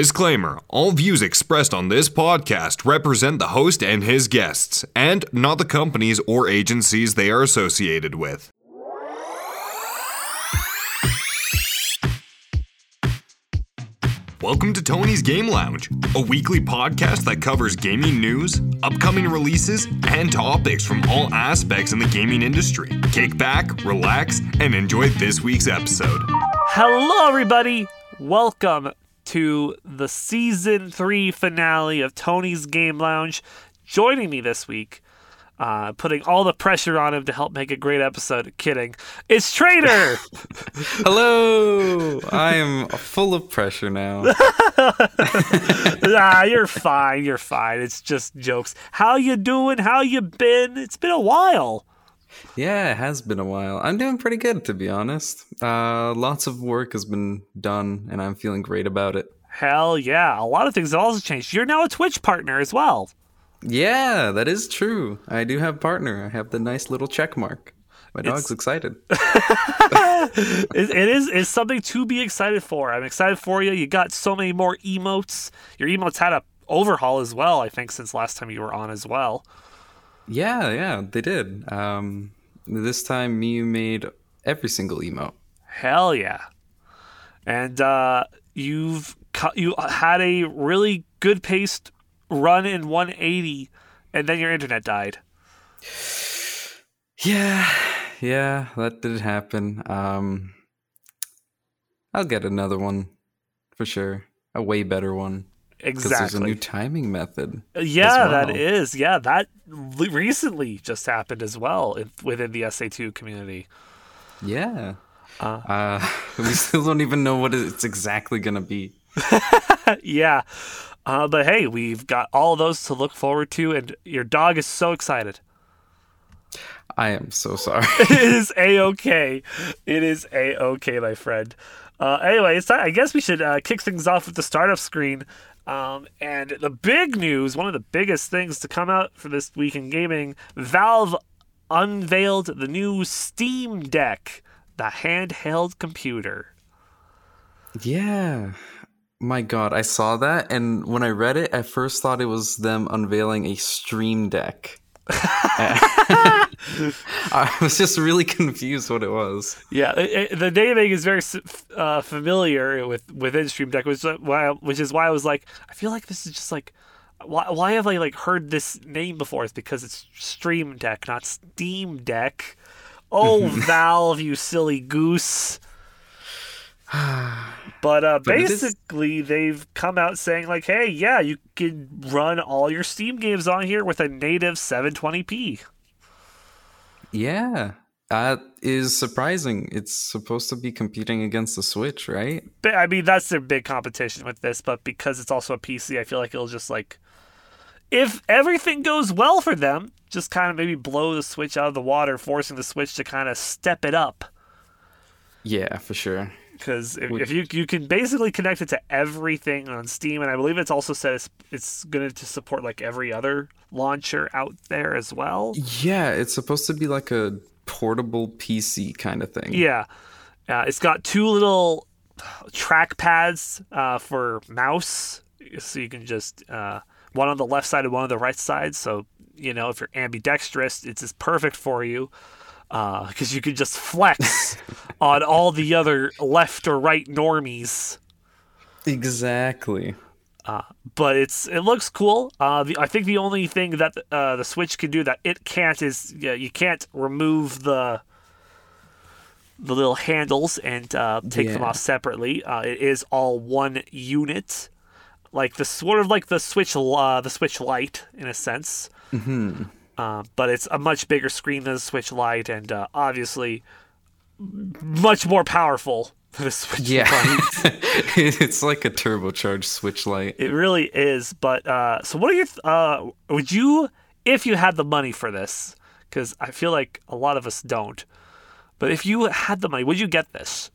Disclaimer All views expressed on this podcast represent the host and his guests, and not the companies or agencies they are associated with. Welcome to Tony's Game Lounge, a weekly podcast that covers gaming news, upcoming releases, and topics from all aspects in the gaming industry. Kick back, relax, and enjoy this week's episode. Hello, everybody. Welcome to the season three finale of Tony's Game Lounge. Joining me this week, uh, putting all the pressure on him to help make a great episode. Kidding. It's Trader. Hello. I am full of pressure now. ah, you're fine. You're fine. It's just jokes. How you doing? How you been? It's been a while. Yeah, it has been a while. I'm doing pretty good, to be honest. Uh, lots of work has been done, and I'm feeling great about it. Hell yeah. A lot of things have also changed. You're now a Twitch partner as well. Yeah, that is true. I do have partner. I have the nice little check mark. My dog's It's- excited. it, it is it's something to be excited for. I'm excited for you. You got so many more emotes. Your emotes had a overhaul as well, I think, since last time you were on as well. Yeah, yeah, they did. Um, this time, Miyu made every single emote. Hell yeah. And uh, you've cu- you had a really good paced run in 180, and then your internet died. Yeah, yeah, that did happen. Um, I'll get another one for sure. A way better one. Because there's a new timing method. Yeah, as that well. is. Yeah, that recently just happened as well within the SA2 community. Yeah. Uh. Uh, we still don't even know what it's exactly gonna be. yeah. Uh, but hey, we've got all those to look forward to, and your dog is so excited. I am so sorry. it is a okay. It is a okay, my friend. Uh, anyway, I guess we should uh, kick things off with the startup screen. Um, and the big news, one of the biggest things to come out for this week in gaming, Valve unveiled the new Steam Deck, the handheld computer. yeah. My god, I saw that and when I read it, I first thought it was them unveiling a stream deck. I was just really confused what it was. Yeah, it, it- the naming is very uh, familiar with within Stream Deck, which is why which is why I was like, I feel like this is just like, why, why have I like heard this name before? It's because it's Stream Deck, not Steam Deck. Oh, Valve, you silly goose. But, uh, But is- basically, they've come out saying like, "Hey, yeah, you can run all your Steam games on here with a native 720p." Yeah. That is surprising. It's supposed to be competing against the Switch, right? But, I mean, that's their big competition with this, but because it's also a PC, I feel like it'll just like, if everything goes well for them, just kind of maybe blow the Switch out of the water, forcing the Switch to kind of step it up. Yeah, for sure. Because if, if you you can basically connect it to everything on Steam, and I believe it's also said it's it's going to support like every other launcher out there as well. Yeah, it's supposed to be like a portable PC kind of thing. Yeah, uh, it's got two little track pads uh, for mouse, so you can just uh, one on the left side and one on the right side. So you know if you're ambidextrous, it's just perfect for you because you can just flex on all the other left or right normies. Exactly. But it's it looks cool. Uh, the, I think the only thing that uh, the Switch can do that it can't is yeah, you can't remove the the little handles and uh, take them off separately. Uh, it is all one unit, like the sort of like the Switch uh, the Switch Lite in a sense. Mm-hmm. Uh, but it's a much bigger screen than the Switch Lite, and uh, obviously much more powerful than the Switch Yeah. Lite. it's like a turbocharged Switch Lite. It really is. But uh, so, what are your? Th- uh, would you, if you had the money for this? Because I feel like a lot of us don't. But if you had the money, would you get this?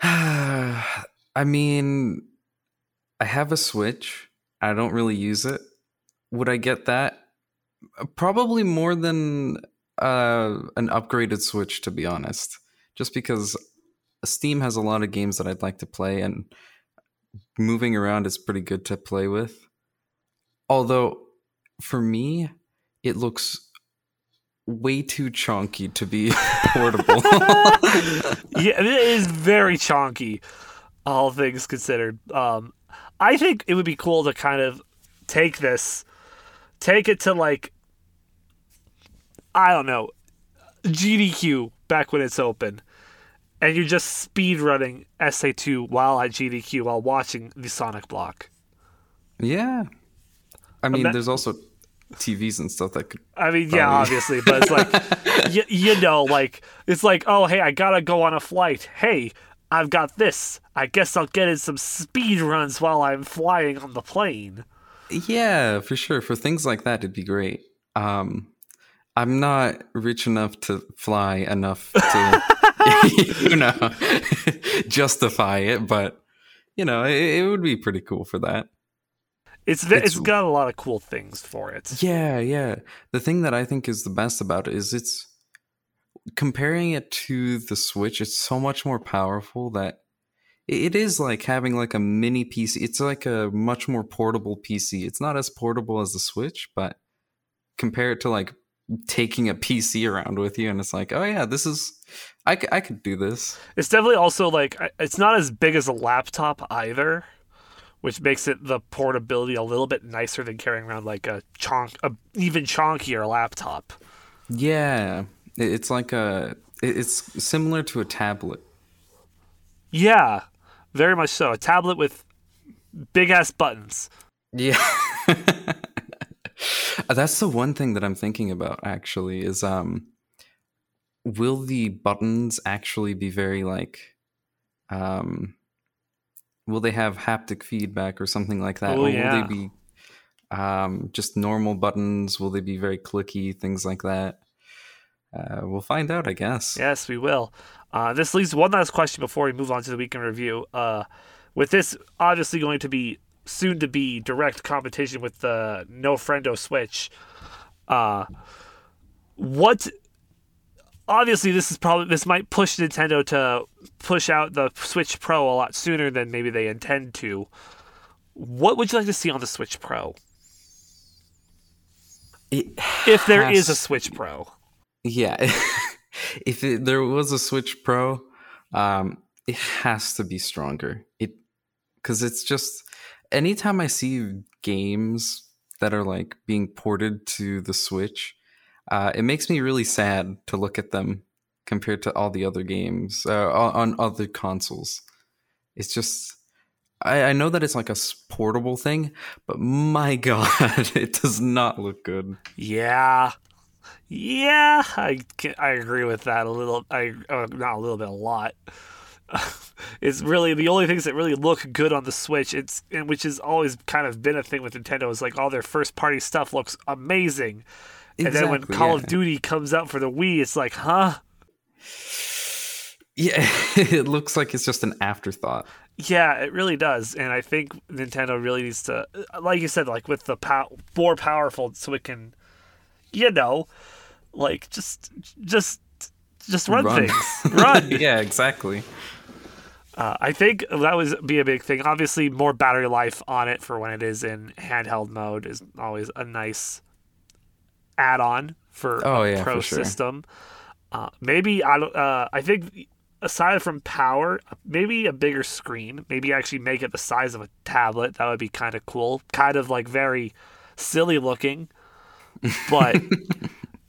I mean, I have a Switch. I don't really use it. Would I get that? Probably more than uh, an upgraded Switch, to be honest. Just because Steam has a lot of games that I'd like to play, and moving around is pretty good to play with. Although, for me, it looks way too chunky to be portable. yeah, it is very chonky, all things considered. Um, I think it would be cool to kind of take this, take it to like, I don't know, GDQ back when it's open, and you're just speed running SA2 while at GDQ while watching the Sonic block. yeah. I mean, that- there's also TVs and stuff that could. I mean, yeah, obviously, but it's like, you, you know, like it's like, oh, hey, I gotta go on a flight. Hey, I've got this. I guess I'll get in some speed runs while I'm flying on the plane. Yeah, for sure. For things like that, it'd be great. Um, I'm not rich enough to fly enough to, you know, justify it, but you know, it, it would be pretty cool for that. It's It's- it's got a lot of cool things for it. Yeah, yeah. The thing that I think is the best about it is it's comparing it to the Switch, it's so much more powerful that it is like having like a mini PC. It's like a much more portable PC. It's not as portable as the Switch, but compare it to like taking a PC around with you and it's like, "Oh yeah, this is I, c- I could do this." It's definitely also like it's not as big as a laptop either, which makes it the portability a little bit nicer than carrying around like a chonk, a even chonkier laptop. Yeah. It's like a it's similar to a tablet. Yeah, very much so. A tablet with big ass buttons. Yeah. That's the one thing that I'm thinking about actually is um will the buttons actually be very like um will they have haptic feedback or something like that Oh, or yeah. will they be um just normal buttons will they be very clicky things like that uh, we'll find out i guess Yes, we will. Uh, this leaves one last question before we move on to the weekend review. Uh, with this obviously going to be soon to be direct competition with the No Friendo Switch, uh, what? Obviously, this is probably this might push Nintendo to push out the Switch Pro a lot sooner than maybe they intend to. What would you like to see on the Switch Pro, It if there is a Switch Pro? Yeah. if it, there was a Switch Pro, um, it has to be stronger. It because it's just anytime I see games that are like being ported to the Switch, uh, it makes me really sad to look at them compared to all the other games uh, on, other consoles. It's just. I, I know that it's like a portable thing, but my god, it does not look good. Yeah, yeah, I I agree with that a little. I uh, not a little bit, a lot. it's really the only things that really look good on the Switch. It's and which has always kind of been a thing with Nintendo. Is like all their first party stuff looks amazing, and then when Call yeah. of Duty comes out for the Wii, it's like, huh? Yeah, it looks like it's just an afterthought. Yeah, it really does, and I think Nintendo really needs to, like you said, like with the pow- more powerful, so it can, you know, like just just just run, Run. things, run. yeah, exactly. Uh, I think that would be a big thing. Obviously, more battery life on it for when it is in handheld mode is always a nice add-on for Oh, a yeah, pro for sure. system. Uh, maybe I don't. Uh, I think aside from power, maybe a bigger screen. Maybe actually make it the size of a tablet. That would be kind of cool. Kind of like very silly looking, but.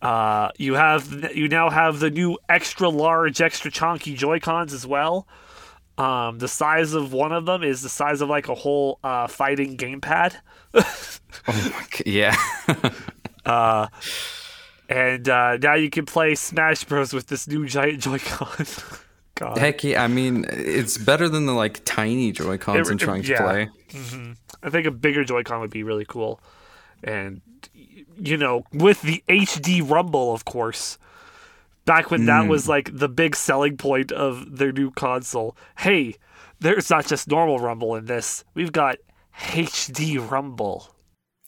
Uh, you have you now have the new extra large, extra chunky Joy Cons as well. Um, the size of one of them is the size of like a whole uh, fighting gamepad, Oh my god, yeah. and uh, now you can play Smash Bros with this new giant Joy-Con. God, Heck yeah, I mean, it's better than the like tiny Joy Cons It- I'm it- trying to yeah. play. I think a bigger Joy-Con would be really cool, and you know, with the HD Rumble, of course. Back when that was like the big selling point of their new console. Hey, there's not just normal Rumble in this. We've got HD Rumble.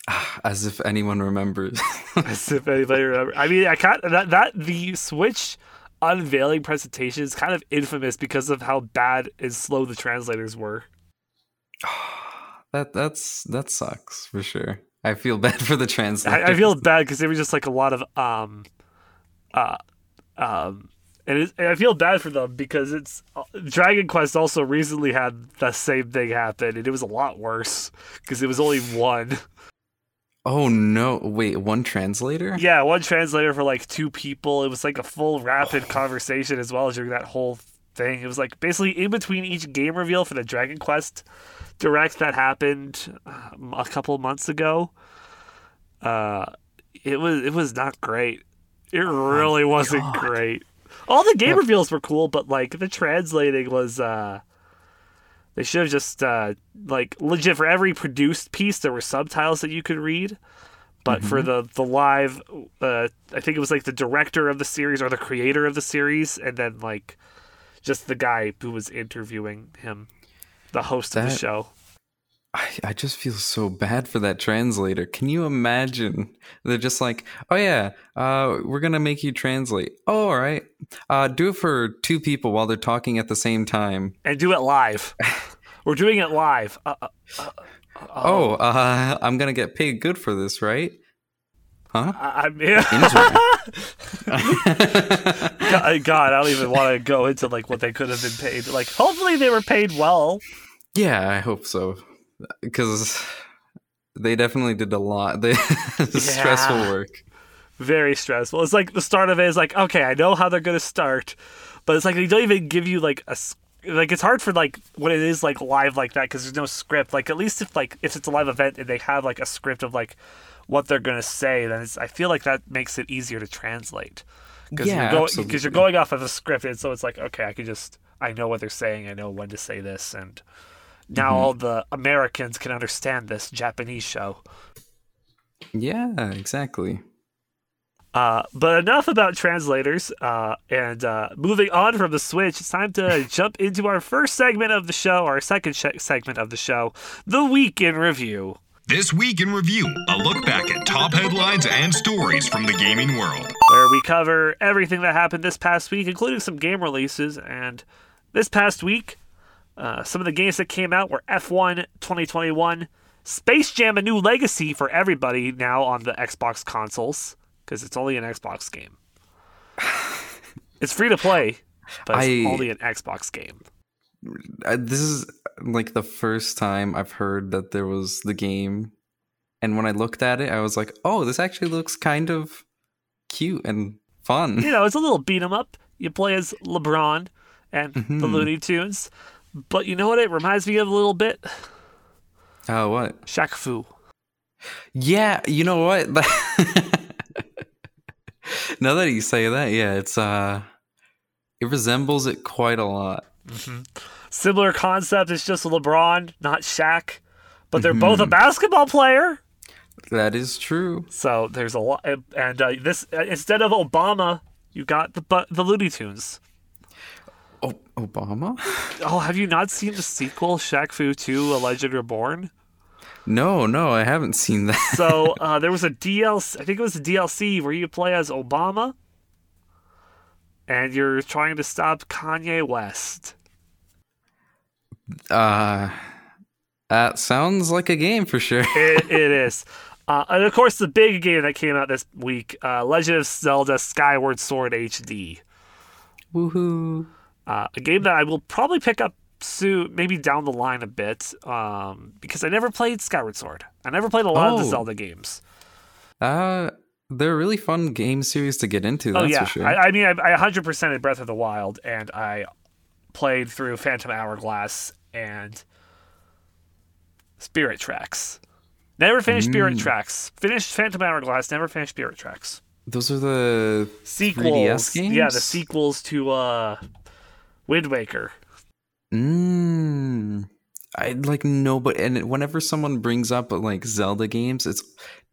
As if anyone remembers. As if anybody remember. I mean, I can't. That that the Switch unveiling presentation is kind of infamous because of how bad and slow the translators were. That that's that sucks for sure. I feel bad for the translator. I, I feel bad because it was just like a lot of um, uh, um, and, it, and I feel bad for them because it's Dragon Quest also recently had the same thing happen, and it was a lot worse because it was only one. Oh no! Wait, one translator? Yeah, one translator for like two people. It was like a full rapid conversation as well as during that whole thing. It was like basically in between each game reveal for the Dragon Quest direct that happened um, a couple months ago. Uh, it was it was not great. It really wasn't God. great. All the game reveals were cool, but like the translating was uh they should have just uh like legit for every produced piece there were subtitles that you could read. But for the the live uh I think it was like the director of the series or the creator of the series and then like just the guy who was interviewing him, the host of the show. I, I just feel so bad for that translator. Can you imagine? They're just like, oh yeah, uh, we're gonna make you translate. Oh, all right. Uh, do it for two people while they're talking at the same time. And do it live. We're doing it live. Uh, uh, Oh, uh, I'm gonna get paid good for this, right? Huh? I. God, God, I don't even want to go into like what they could have been paid. Like, hopefully they were paid well. yeah, I hope so, because they definitely did a lot. They stressful work. Very stressful. It's like the start of it is like, okay, I know how they're gonna start, but it's like they don't even give you like a like it's hard for like when it is like live like that because there's no script. Like at least if like if it's a live event and they have like a script of like what they're gonna say, then it's, I feel like that makes it easier to translate. Because Yeah, you're because you're going off of a script, and so it's like okay, I can just I know what they're saying, I know when to say this, and now Mm-hmm. all the Americans can understand this Japanese show. Yeah, exactly. Uh, but enough about translators. Uh, and uh, moving on from the Switch, it's time to jump into our first segment of the show, our second sh- segment of the show, the Week in Review. This week in review, a look back at top headlines and stories from the gaming world. where we cover everything that happened this past week, including some game releases. And this past week, uh, some of the games that came out were F1 2021, Space Jam: A New Legacy for everybody now on the Xbox consoles because it's only an Xbox game. it's free to play, but it's I- only an Xbox game. I, this is like the first time I've heard that there was the game, and when I looked at it, I was like, "Oh, this actually looks kind of cute and fun." You know, it's a little beat 'em up. You play as LeBron and the Mhm. Looney Tunes. But you know what it reminds me of a little bit? Oh, what? Shaq Fu. Yeah, you know what? now that you say that, yeah, it's uh, it resembles it quite a lot. Similar concept. It's just LeBron, not Shaq, but they're both a basketball player. That is true. So there's a lot. And uh, this uh, instead of Obama, you got the the Looney Tunes. Oh, Obama? Oh, have you not seen the sequel, Shaq Fu 2: A Legend Reborn? No, no, I haven't seen that. So uh, there was a DLC. I think it was a DLC where you play as Obama, and you're trying to stop Kanye West. Uh, that sounds like a game for sure. it, it is. Uh, and of course, the big game that came out this week, uh, Legend of Zelda: Skyward Sword HD, Woohoo! Uh, a game that I will probably pick up soon, maybe down the line a bit, um, because I never played Skyward Sword. I never played a lot of the Oh. Zelda games. Uh, they're a really fun game series to get into. That's oh yeah, for sure. I, I mean, I, I 100% in Breath of the Wild, and I played through Phantom Hourglass and Spirit Tracks. Never finished Spirit Mm. Tracks. Finished Phantom Hourglass. Never finished Spirit Tracks. Those are the sequels. 3DS Yeah, the sequels to uh, Wind Waker. mm, I like no, but and whenever someone brings up like Zelda games, it's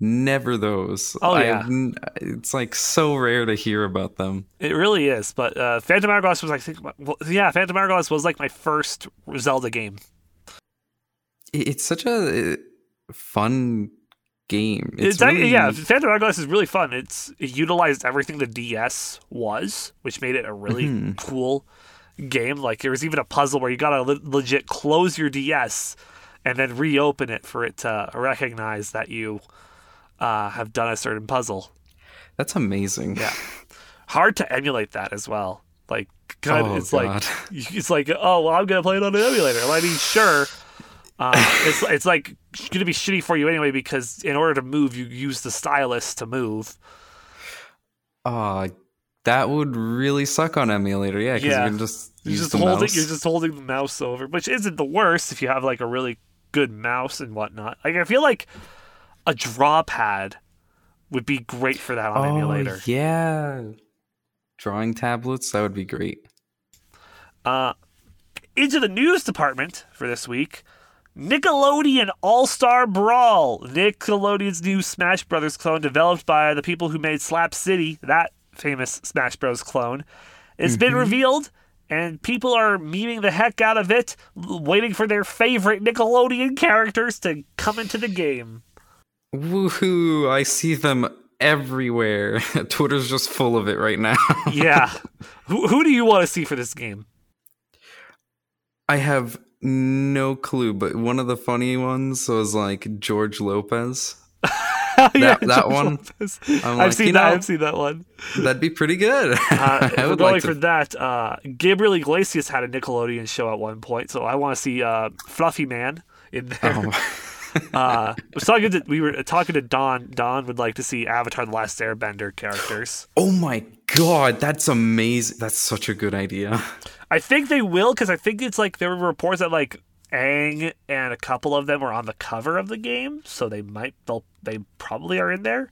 never those. Oh, yeah. n- it's like so rare to hear about them. It really is. But uh, Phantom Hourglass was, I think, well, yeah, Phantom Hourglass was like my first Zelda game. It- It's such a uh, fun game. It's, It's, really, yeah, Phantom Hourglass is really fun. It's it utilized everything the DS was, which made it a really Mhm. cool game. Like there was even a puzzle where you gotta le- legit close your DS and then reopen it for it to recognize that you uh, have done a certain puzzle. That's amazing. Yeah. Hard to emulate that as well. Like, kind of, Oh, it's God. like it's like, oh well, I'm gonna play it on an emulator. Well, I mean, sure. Uh, it's it's like gonna be shitty for you anyway because in order to move, you use the stylus to move. Oh, that would really suck on emulator. Yeah, because Yeah. you can just You're just the holding mouse. you're just holding the mouse over, which isn't the worst if you have like a really good mouse and whatnot. Like I feel like a draw pad would be great for that on oh, emulator. yeah. Drawing tablets, that would be great. Uh, into the news department for this week. Nickelodeon All Star Brawl, Nickelodeon's new Smash Brothers clone, developed by the people who made Slap City, that famous Smash Bros. clone, has been mm-hmm. revealed, and people are memeing the heck out of it, waiting for their favorite Nickelodeon characters to come into the game. Woohoo! I see them everywhere. Twitter's just full of it right now. Yeah, who, who do you want to see for this game? I have no clue, but one of the funny ones was like George Lopez. yeah, that one, I've like, seen you that. know- I've seen that one. That'd be pretty good. Uh, if we're would going like for to. that, uh, Gabriel Iglesias had a Nickelodeon show at one point, so I want to see uh, Fluffy Man in there. Oh, uh, was talking to we were talking to Don. Don would like to see Avatar: The Last Airbender characters. oh my god, that's amazing. That's such a good idea. I think they will because I think it's like there were reports that like Aang and a couple of them were on the cover of the game, so they might they'll they probably are in there.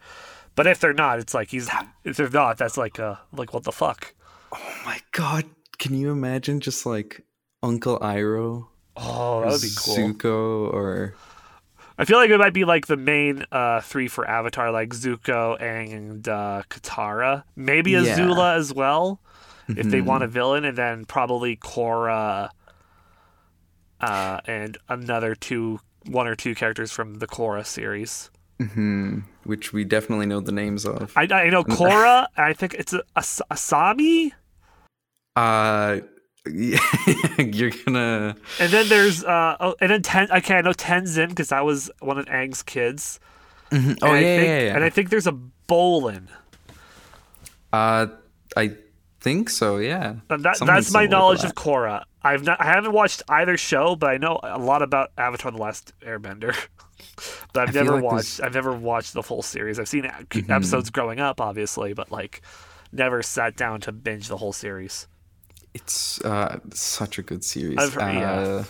But if they're not, it's like he's if they're not, that's like uh like what the fuck. Oh my god, can you imagine just like Uncle Iroh, Oh, that would be cool. Zuko, or I feel like it might be like the main uh, three for Avatar, like Zuko, Aang, and uh, Katara. Maybe Yeah. Azula as well, if they Mhm. want a villain, and then probably Korra, uh, and another two, one or two characters from the Korra series. Mhm, which we definitely know the names of. I, I know Korra. I think it's a, As- Asami, Uh, you're gonna. and then there's uh, oh, and then Ten. Okay, I know Tenzin because that was one of Aang's kids. Mhm. Oh And I yeah, think, yeah, yeah. And I think there's a Bolin. Uh, I think so. Yeah. That, that's my knowledge that. of Korra. I've not, I haven't watched either show, but I know a lot about Avatar: The Last Airbender. but I've I never like watched. this- Mm-hmm. I've never watched the full series. I've seen e- episodes growing up, obviously, but like never sat down to binge the whole series. It's uh such a good series. I've heard- yeah. uh,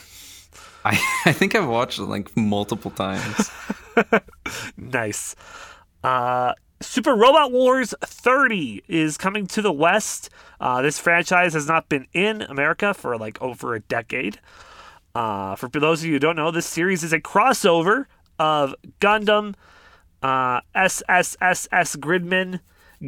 I I think I've watched it like multiple times. Nice. Uh, Super Robot Wars 30 is coming to the West. Uh, this franchise has not been in America for like over a decade. Uh, for those of you who don't know, this series is a crossover of Gundam, uh, SSSS Gridman,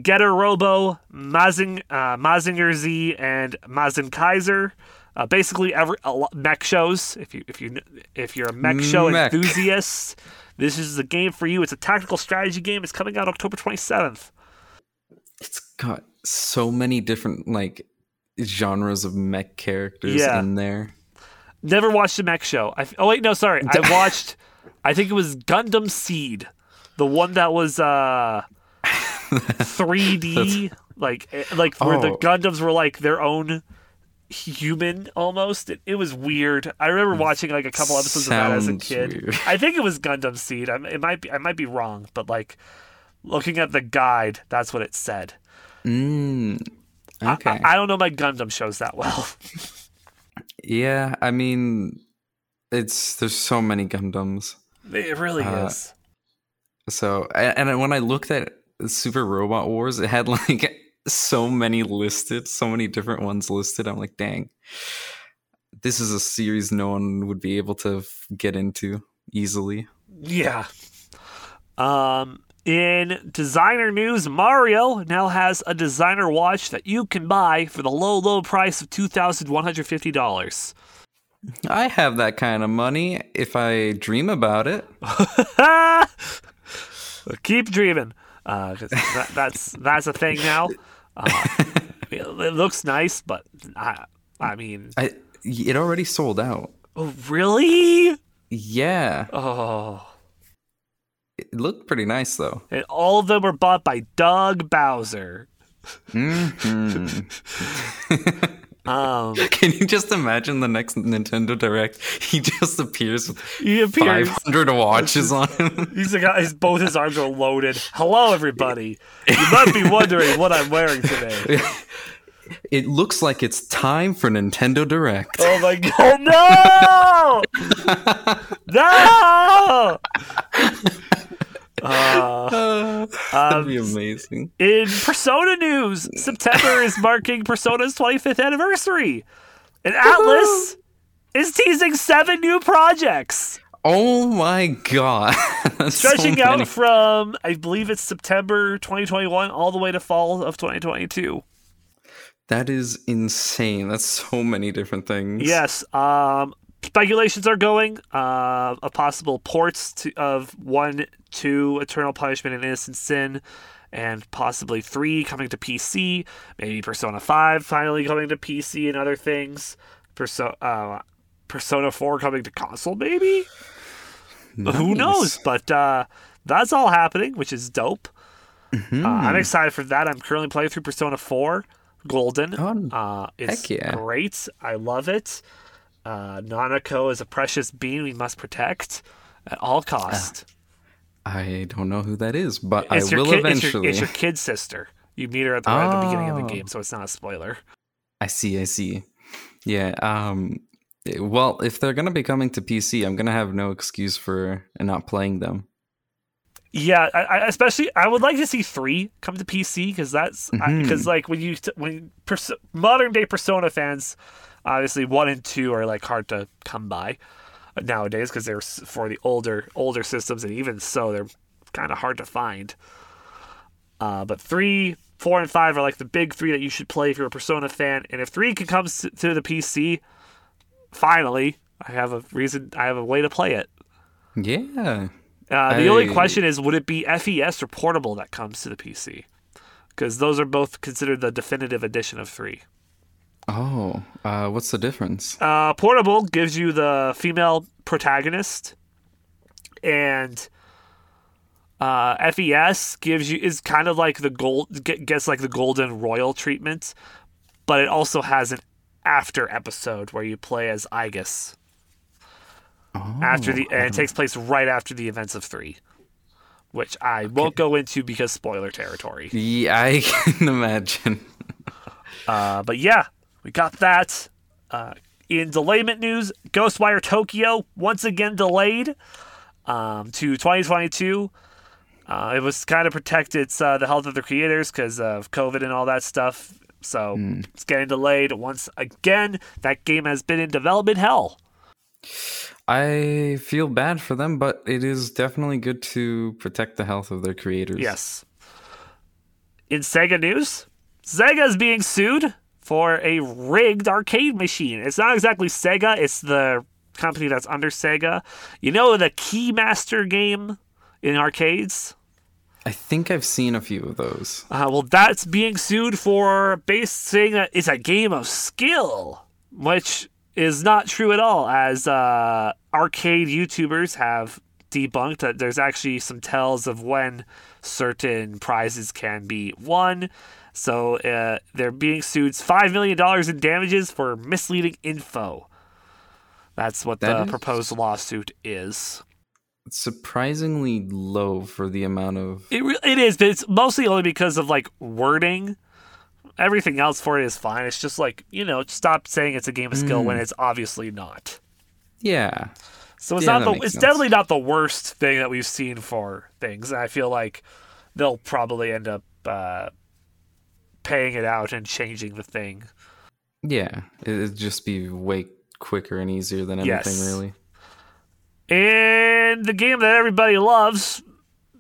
Getter Robo, Mazing, uh, Mazinger Z, and Mazin Kaiser. Uh, basically, every mech shows. If you if you if you're a mech show Mech. enthusiast, this is the game for you. It's a tactical strategy game. It's coming out October 27th. it's got so many different like genres of mech characters Yeah. in there. Never watched a mech show. I, oh wait, no, sorry. I watched. I think it was Gundam Seed, the one that was uh 3D, like eh, like where the Oh. Gundams were like their own human almost. It, it was weird. I remember watching like a couple episodes of that as a kid. weird. I think it was Gundam Seed. I, it might be. I might be wrong, but like looking at the guide, that's what it said. Mm, okay. I, I don't know my Gundam shows that well. yeah, I mean, it's there's so many Gundams. it really Uh, is. So and when I looked at Super Robot Wars, it had like so many listed, so many different ones listed. I'm like, dang, this is a series no one would be able to get into easily. Yeah. Um, in designer news, Mario now has a designer watch that you can buy for the low, low price of two thousand one hundred fifty dollars. I have that kind of money if I dream about it. Keep dreaming, uh, that, that's that's a thing now. Uh, it, it looks nice, but I, I mean, I it already sold out. oh, really? Yeah, Oh. it looked pretty nice though. And all of them were bought by Doug Bowser. Mhm. Um, Can you just imagine the next Nintendo Direct? He just appears with he appears. 500 watches on him. He's got his both his arms are loaded. Hello, everybody. You might be wondering what I'm wearing today. It looks like it's time for Nintendo Direct. Oh my god, no! No! Uh, That'd be amazing. in Persona news, September is marking Persona's 25th anniversary. And Atlus is teasing seven new projects, Oh my god. That's so stretching out from, I believe it's September 2021 all the way to fall of 2022. That is insane. That's so many different things. Yes. Um, speculations are going uh, of possible ports to, of one, two, Eternal Punishment and Innocent Sin, and possibly three coming to PC. Maybe Persona Five finally coming to PC and other things. Perso- uh, Persona Four coming to console, maybe. Who knows? But uh, that's all happening, which is dope. Mhm. Uh, I'm excited for that. I'm currently playing through Persona 4 Golden. Oh, uh, it's heck yeah. great. I love it. Uh, Nanako is a precious being we must protect at all cost. I don't know who that is, but it's, I will kid, it's, eventually. your, it's your kid's sister. You meet her at the, at the beginning of the Oh. game, so it's not a spoiler. I see, I see. Yeah, um well, if they're going to be coming to PC, I'm going to have no excuse for not playing them. Yeah, I, I especially I would like to see three come to PC because that's because Mhm. like when you when perso- modern day Persona fans, obviously one and two are like hard to come by nowadays because they're for the older older systems and even so they're kind of hard to find. Uh, but three, four, and five are like the big three that you should play if you're a Persona fan. And if three can come to the PC, finally, I have a reason. I have a way to play it. Yeah. Uh, the only question is, would it be FES or portable that comes to the PC? Because those are both considered the definitive edition of three. Oh, uh, what's the difference? Uh, portable gives you the female protagonist, and uh, FES gives you is kind of like the gold gets like the golden royal treatment, but it also has an after episode where you play as Aigis Oh, after the and it takes place right after the events of three, which I won't go into because spoiler territory. yeah, I can imagine. Uh, but yeah, we got that. Uh, in delayment news, Ghostwire Tokyo once again delayed um, to 2022. Uh, it was kind of protect its uh, the health of the creators because of COVID and all that stuff. So it's getting delayed once again. That game has been in development hell. I feel bad for them, but it is definitely good to protect the health of their creators. Yes. In Sega news, Sega is being sued for a rigged arcade machine. It's not exactly Sega, it's the company that's under Sega. You know the Keymaster game in arcades? I think I've seen a few of those. Uh, well, that's being sued for base saying that it's a game of skill, which is not true at all, as uh, arcade YouTubers have debunked that there's actually some tells of when certain prizes can be won. So uh, they're being sued $5 million in damages for misleading info. That's what That the is- proposed lawsuit is. It's surprisingly low for the amount of. It, re- it is, but it's mostly only because of like wording. Everything else for it is fine. It's just like you know, stop saying it's a game of skill when it's obviously not. Yeah. So it's Yeah, not the. It's sense. definitely not the worst thing that we've seen for things. And I feel like they'll probably end up uh, paying it out and changing the thing. Yeah. It'd just be way quicker and easier than anything, Yes. really. And the game that everybody loves,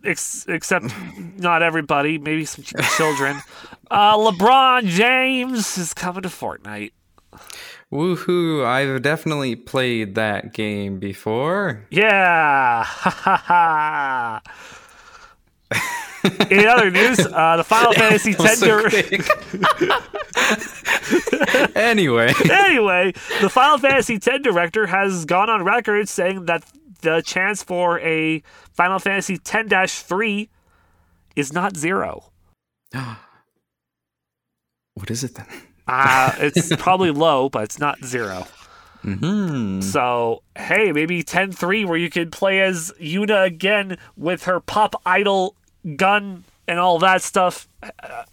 ex- except not everybody, maybe some ch- children. Uh, LeBron James is coming to Fortnite. Woohoo! I've definitely played that game before. Yeah. In other news, uh, the Final Fantasy X. So dir- anyway, anyway, the Final Fantasy X director has gone on record saying that the chance for a Final Fantasy 10 3 is not zero. What is it then? Uh, it's probably low, but it's not zero. hmm So, hey, maybe 10 3 where you could play as Yuna again with her pop idol gun and all that stuff. Uh,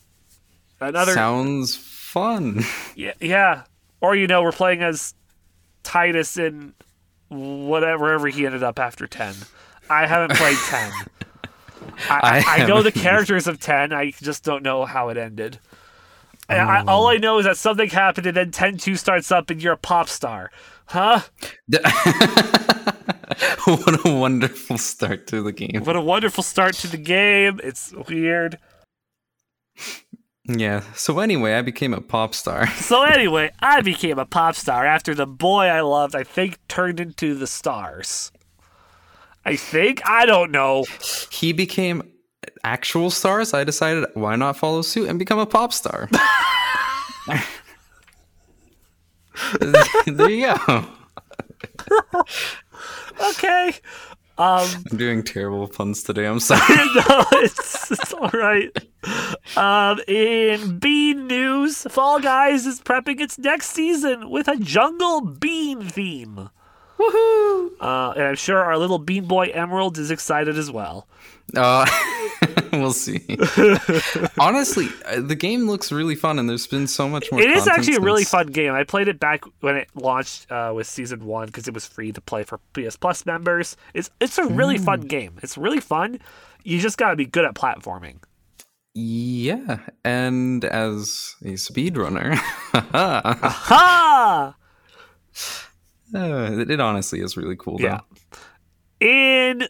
Another. Sounds fun. Yeah, yeah. Or you know, we're playing as Tidus in whatever wherever he ended up after ten. I haven't played ten. I, I, I know the characters of ten. I just don't know how it ended. I, all I know is that something happened, and then 10-2 starts up, and you're a pop star, huh? what a wonderful start to the game. What a wonderful start to the game. It's weird. Yeah. So anyway, I became a pop star. So anyway, I became a pop star after the boy I loved, I think, turned into the stars. I think I don't know. He became actual stars. I decided why not follow suit and become a pop star. there you go. Okay. Um, I'm doing terrible puns today. I'm sorry. no, it's, it's all right. Um, in Bean news, Fall Guys is prepping its next season with a jungle bean theme. Woohoo! Uh, and I'm sure our little Bean Boy Emerald is excited as well. Uh, we'll see. Honestly, uh, the game looks really fun, and there's been so much more. It is content actually a really fun game. I played it back when it launched uh, with season one because it was free to play for PS Plus members. It's it's a really fun game. It's really fun. You just got to be good at platforming. Yeah, and as a speedrunner, Ha! Uh, it honestly is really cool. Though. Yeah. In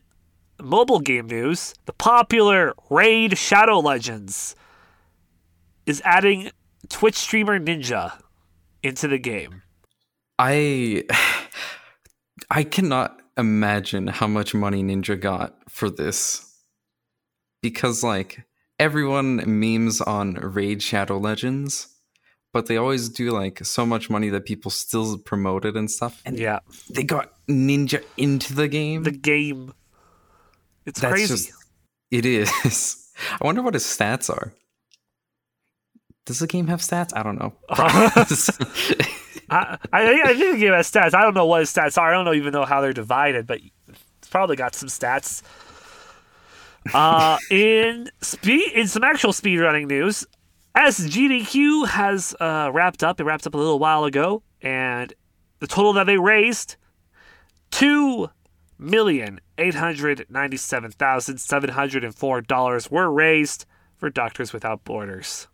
mobile game news, the popular Raid Shadow Legends is adding Twitch streamer Ninja into the game. I I cannot imagine how much money Ninja got for this. Because like everyone memes on Raid Shadow Legends, but they always do like so much money that people still promote it and stuff. And Yeah, they got Ninja into the game. the game. It's That's crazy. just it is. I wonder what his stats are. Does the game have stats? I don't know. I, I, think- I think the game has stats. I don't know what his stats are. I don't even know how they're divided, but it's probably got some stats. Uh, in speed, in some actual speedrunning news, SGDQ has uh, wrapped up. It wrapped up a little while ago, and the total that they raised two million eight hundred ninety-seven thousand seven hundred and four dollars were raised for Doctors Without Borders.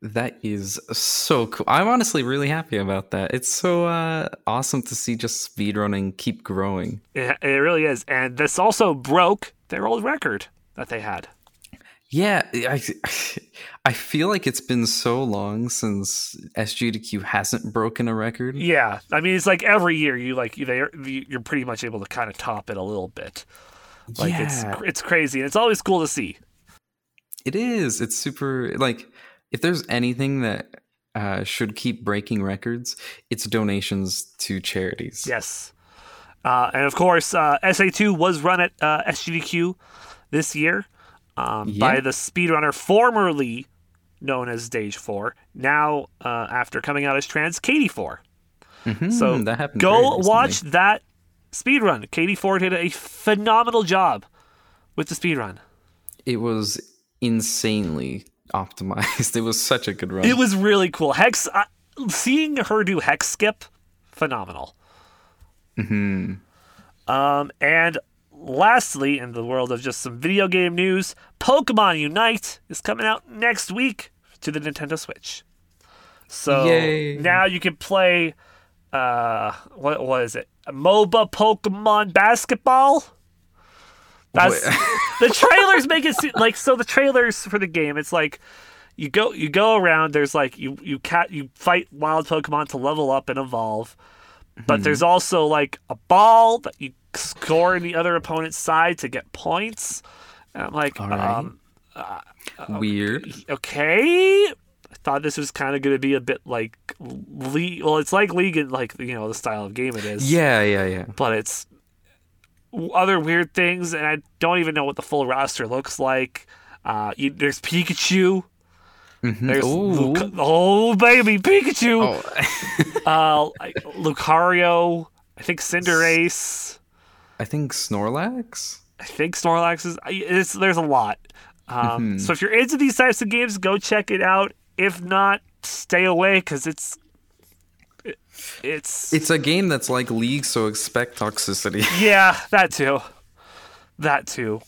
That is so cool. I'm honestly really happy about that. It's so uh, awesome to see just speedrunning keep growing. It, it really is. And this also broke their old record that they had. Yeah, I, I feel like it's been so long since SGDQ hasn't broken a record. Yeah. I mean, it's like every year you like they you're pretty much able to kind of top it a little bit. Like Yeah. it's it's crazy and it's always cool to see. It is. It's super like if there's anything that uh, should keep breaking records, it's donations to charities. Yes. Uh, and of course, uh, SA2 was run at uh, SGDQ this year um, by Yeah. the speedrunner formerly known as Stage 4, now uh, after coming out as trans, Katie 4. Mhm, So that happened. go watch that speedrun. Katie Ford did a phenomenal job with the speedrun. It was insanely optimized. It was such a good run. It was really cool. Hex, uh, seeing her do hex skip, phenomenal. Mhm. Um, and lastly, in the world of just some video game news, Pokemon Unite is coming out next week to the Nintendo Switch. So Yay. now you can play, uh, what what is it? MOBA Pokemon Basketball. That's the trailers make it seem like so. The trailers for the game, it's like you go you go around. There's like you you cat you fight wild Pokemon to level up and evolve, but there's also like a ball that you score in the other opponent's side to get points. And I'm like, right. um, Weird. okay. I thought this was kind of going to be a bit like league. Well, it's like league and like you know the style of game it is. Yeah, yeah, yeah. but it's other weird things, and I don't even know what the full roster looks like. Uh, you, there's Pikachu. There's Ooh. Luc- oh baby Pikachu. Oh, Uh, Lucario. I think Cinderace. I think Snorlax. I think Snorlax is. It's, there's a lot. Um, Mhm. So if you're into these types of games, go check it out. If not, stay away because it's. it- It's It's a game that's like League, so expect toxicity. yeah, that too. That too.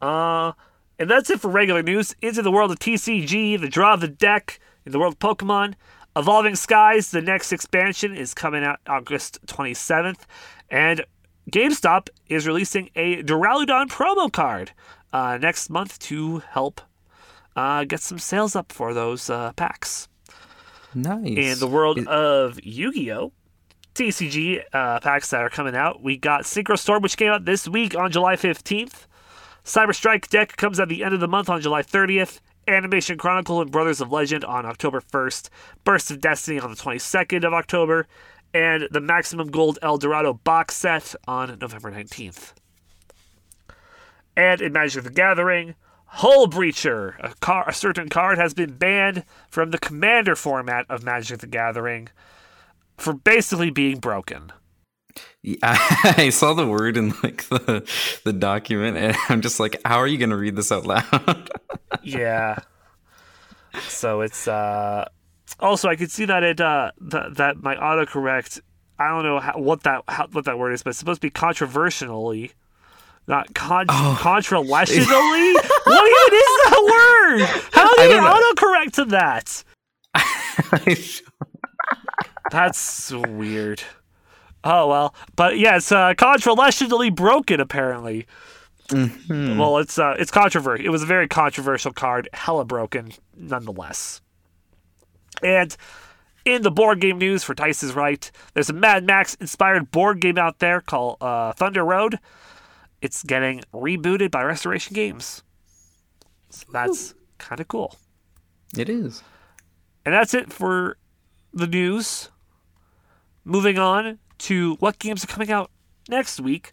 Uh, and that's it for regular news. Into the world of TCG, the draw of the deck, in the world of Pokemon. Evolving Skies, the next expansion, is coming out August 27th. And GameStop is releasing a Duraludon promo card uh, next month to help uh, get some sales up for those uh, packs nice. in the world of Yu-Gi-Oh! TCG uh, packs that are coming out. We got Synchro Storm, which came out this week on July 15th. Cyber Strike deck comes at the end of the month on July 30th. Animation Chronicle and Brothers of Legend on October 1st. Burst of Destiny on the 22nd of October. And the Maximum Gold El Dorado box set on November 19th. And in Magic the Gathering, Hullbreacher, a, car, a certain card has been banned from the Commander format of Magic the Gathering for basically being broken. Yeah, I saw the word in like the the document, and I'm just like, how are you gonna read this out loud? yeah. So it's uh also I could see that it uh that that my autocorrect I don't know how, what that how, what that word is, but it's supposed to be controversially, not con- Oh. controversially. what even is that word? How do you autocorrect to that? That's weird. Oh well, but yeah, it's uh, controversially broken apparently. Mhm. Well, it's uh, it's controversial. It was a very controversial card, hella broken, nonetheless. And in the board game news for Dice is Right, there's a Mad Max inspired board game out there called uh, Thunder Road. It's getting rebooted by Restoration Games. So that's kind of cool. It is. And that's it for the news. Moving on to what games are coming out next week.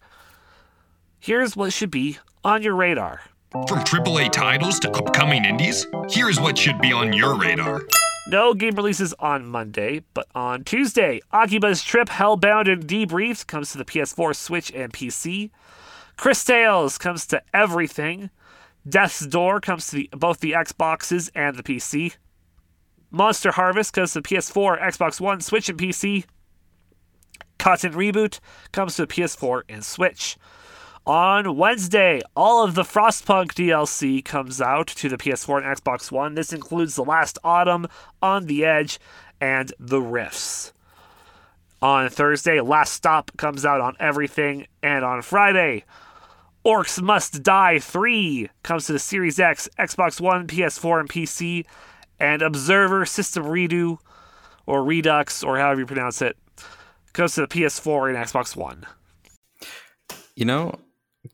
Here's what should be on your radar. From AAA titles to upcoming indies, here's what should be on your radar. No game releases on Monday, but on Tuesday, Akiba's Trip Hellbound and Debriefed comes to the PS4, Switch, and PC. Cris Tales comes to everything. Death's Door comes to the, both the Xboxes and the PC. Monster Harvest comes to PS4, Xbox One, Switch, and PC. Cotton Reboot comes to PS4 and Switch. On Wednesday, all of the Frostpunk DLC comes out to the PS4 and Xbox One. This includes The Last Autumn, On the Edge, and The Rifts. On Thursday, Last Stop comes out on everything. And on Friday, Orcs Must Die 3 comes to the Series X, Xbox One, PS4, and PC. And Observer System Redo, or Redux, or however you pronounce it, comes to the PS4 and Xbox One. You know,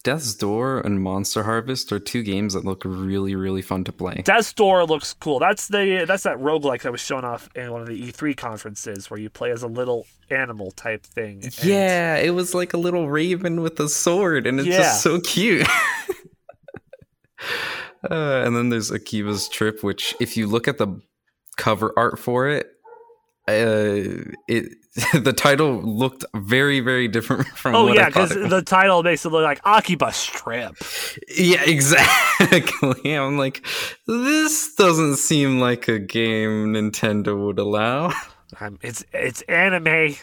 Death's Door and Monster Harvest are two games that look really, really fun to play. Death's Door looks cool. That's the that's that roguelike that was shown off in one of the E3 conferences where you play as a little animal type thing. And- Yeah, it was like a little raven with a sword, and it's Yeah. just so cute. uh, and then there's Akiba's Trip, which, if you look at the cover art for it, uh, it the title looked very, very different from. Oh yeah, because the title makes it look like Akiba Strip. yeah, exactly. I'm like, this doesn't seem like a game Nintendo would allow. Um, it's it's anime.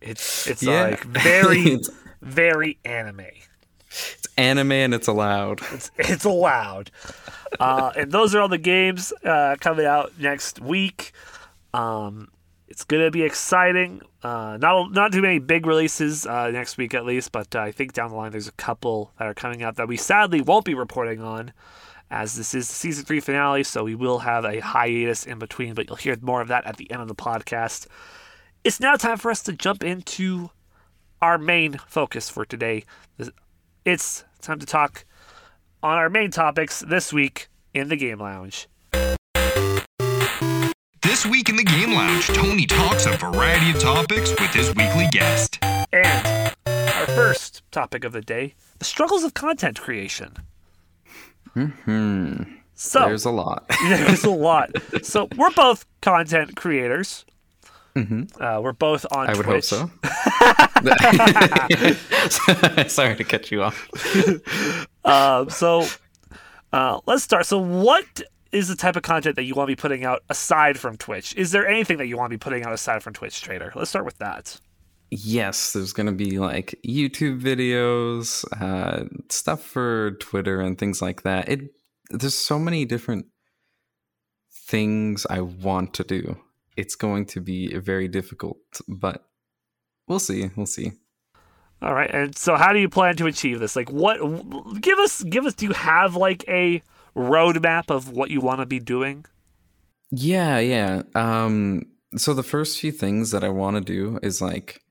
It's it's Yeah. like very It's- very anime. It's anime and it's allowed. It's it's allowed. Uh, and those are all the games uh, coming out next week. Um, it's gonna be exciting. Uh, not not too many big releases uh, next week at least, but uh, I think down the line there's a couple that are coming out that we sadly won't be reporting on, as this is the season three finale. So we will have a hiatus in between, but you'll hear more of that at the end of the podcast. It's now time for us to jump into our main focus for today. It's time to talk on our main topics this week in the Game Lounge. This week in the Game Lounge, Tony talks a variety of topics with his weekly guest. And our first topic of the day: the struggles of content creation. Hmm. So There's a lot. there's a lot. So we're both content creators. Uh, we're both on Mm-hmm. I would Twitch. hope so. Sorry to cut you off. Um, so uh, let's start. So, what is the type of content that you want to be putting out aside from Twitch? Is there anything that you want to be putting out aside from Twitch, Trader? Let's start with that. Yes, there's gonna be like YouTube videos, uh, stuff for Twitter and things like that. It there's so many different things I want to do. It's going to be very difficult, but we'll see. We'll see. All right. And so, how do you plan to achieve this? Like, what? Give us, give us. Do you have like a roadmap of what you want to be doing? Yeah, yeah. Um, so the first few things that I want to do is like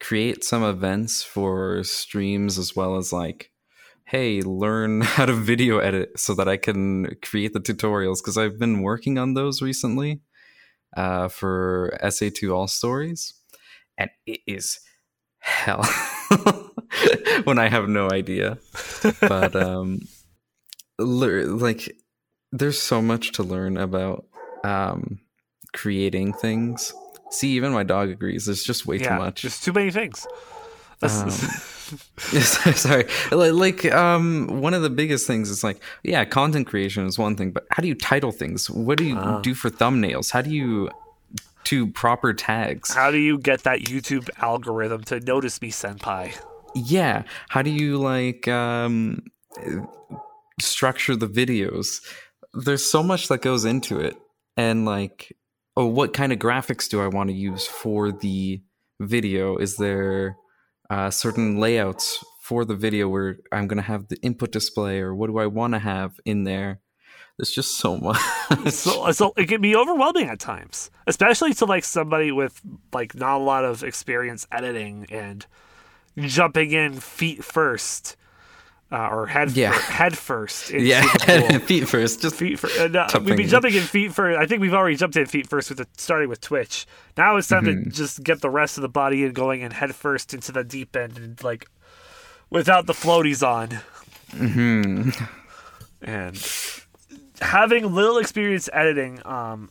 create some events for streams as well as like, hey, learn how to video edit so that I can create the tutorials because I've been working on those recently uh, for SA2 All Stories, and it is hell when I have no idea. But um, like, there's so much to learn about um creating things see even my dog agrees there's just way yeah, too much Just too many things. Um, sorry like um one of the biggest things is like yeah content creation is one thing but how do you title things what do you Ah. do for thumbnails how do you do proper tags how do you get that YouTube algorithm to notice me, Senpai? yeah how do you like um structure the videos there's so much that goes into it. And like oh what kind of graphics do i want to use for the video? Is there uh, certain layouts for the video where i'm going to have the input display or what do i want to have in there? There's just so much. So, so it can be overwhelming at times, especially to like somebody with like not a lot of experience editing and jumping in feet first uh, or head Yeah. fir- head first. yeah feet first just Feet first. Uh, no, we've Jumping been jumping in feet first. I think we've already jumped in feet first with the, starting with Twitch. Now it's time Mm-hmm. to just get the rest of the body in going and head first into the deep end and like without the floaties on. hmm and having little experience editing um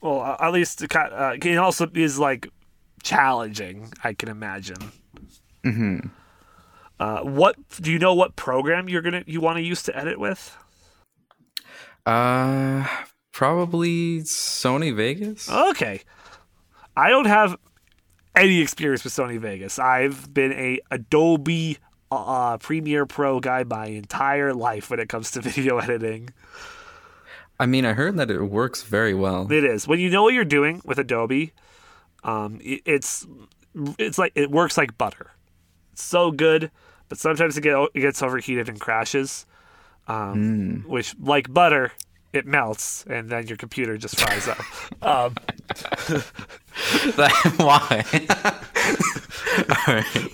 well uh, at least it uh, can also is like challenging i can imagine hmm uh what do you know what program you're gonna you want to use to edit with uh probably sony vegas okay i don't have any experience with sony vegas i've been a adobe uh, premiere pro guy my entire life when it comes to video editing I mean, I heard that it works very well. It is when you know what you're doing with Adobe. Um, it, it's it's like it works like butter. It's so good, but sometimes it, get, it gets overheated and crashes. Um, Which, like butter, it melts and then your computer just fries up. Um, Why? All right.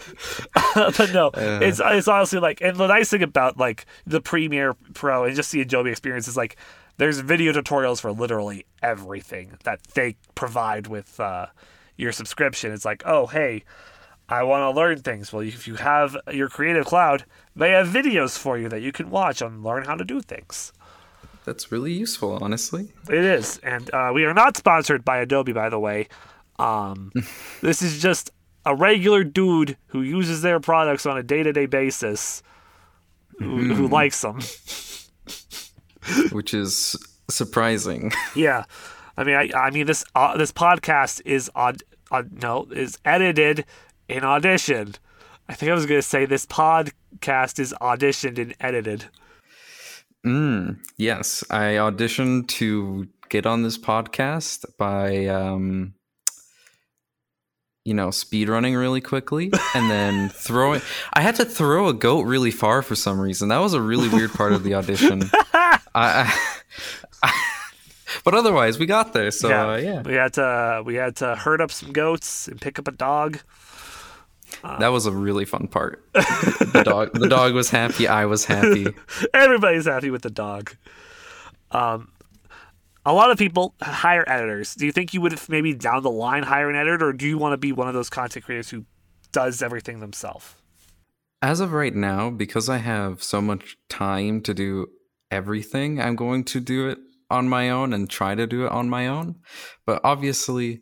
but no, it's it's honestly like, and the nice thing about like the Premiere Pro and just the Adobe experience is like, there's video tutorials for literally everything that they provide with uh, your subscription. It's like, oh hey, I want to learn things. Well, if you have your Creative Cloud, they have videos for you that you can watch and learn how to do things. That's really useful, honestly. It is, and uh, we are not sponsored by Adobe, by the way. Um, this is just a regular dude who uses their products on a day-to-day basis, who, who likes them. Which is surprising. Yeah, I mean, I, I mean this uh, this podcast is on, on no is edited in Audition. I think I was gonna say this podcast is auditioned and edited. Mm, yes, I auditioned to get on this podcast by, um, you know, speed running really quickly and then throwing. I had to throw a goat really far for some reason. That was a really weird part of the audition. I, I, but otherwise, we got there. So yeah, uh, yeah. we had to we had to herd up some goats and pick up a dog. That was a really fun part. the dog, the dog was happy. I was happy. Everybody's happy with the dog. Um, a lot of people hire editors. Do you think you would maybe down the line hire an editor, or do you want to be one of those content creators who does everything themselves? as of right now, because I have so much time to do everything, I'm going to do it on my own and try to do it on my own. But obviously,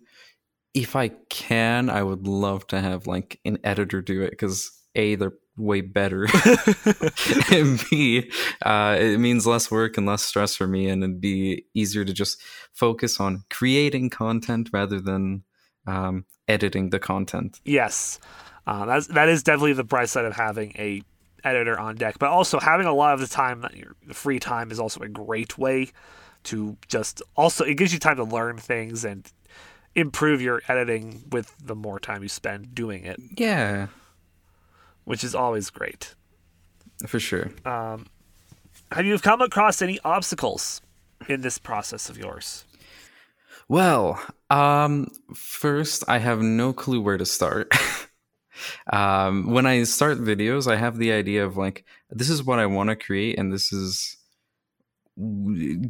if I can, I would love to have like an editor do it because A, they're way better. and B, uh, it means less work and less stress for me, and it'd be easier to just focus on creating content rather than um, editing the content. Yes, uh, that's that is definitely the bright side of having a editor on deck, but also having a lot of the time free time is also a great way to just also it gives you time to learn things and improve your editing with the more time you spend doing it, Yeah, which is always great. for sure. Have you come across any obstacles in this process of yours? Well, um, first, I have no clue where to start. um, when I start videos, I have the idea of like, this is what I want to create, and this is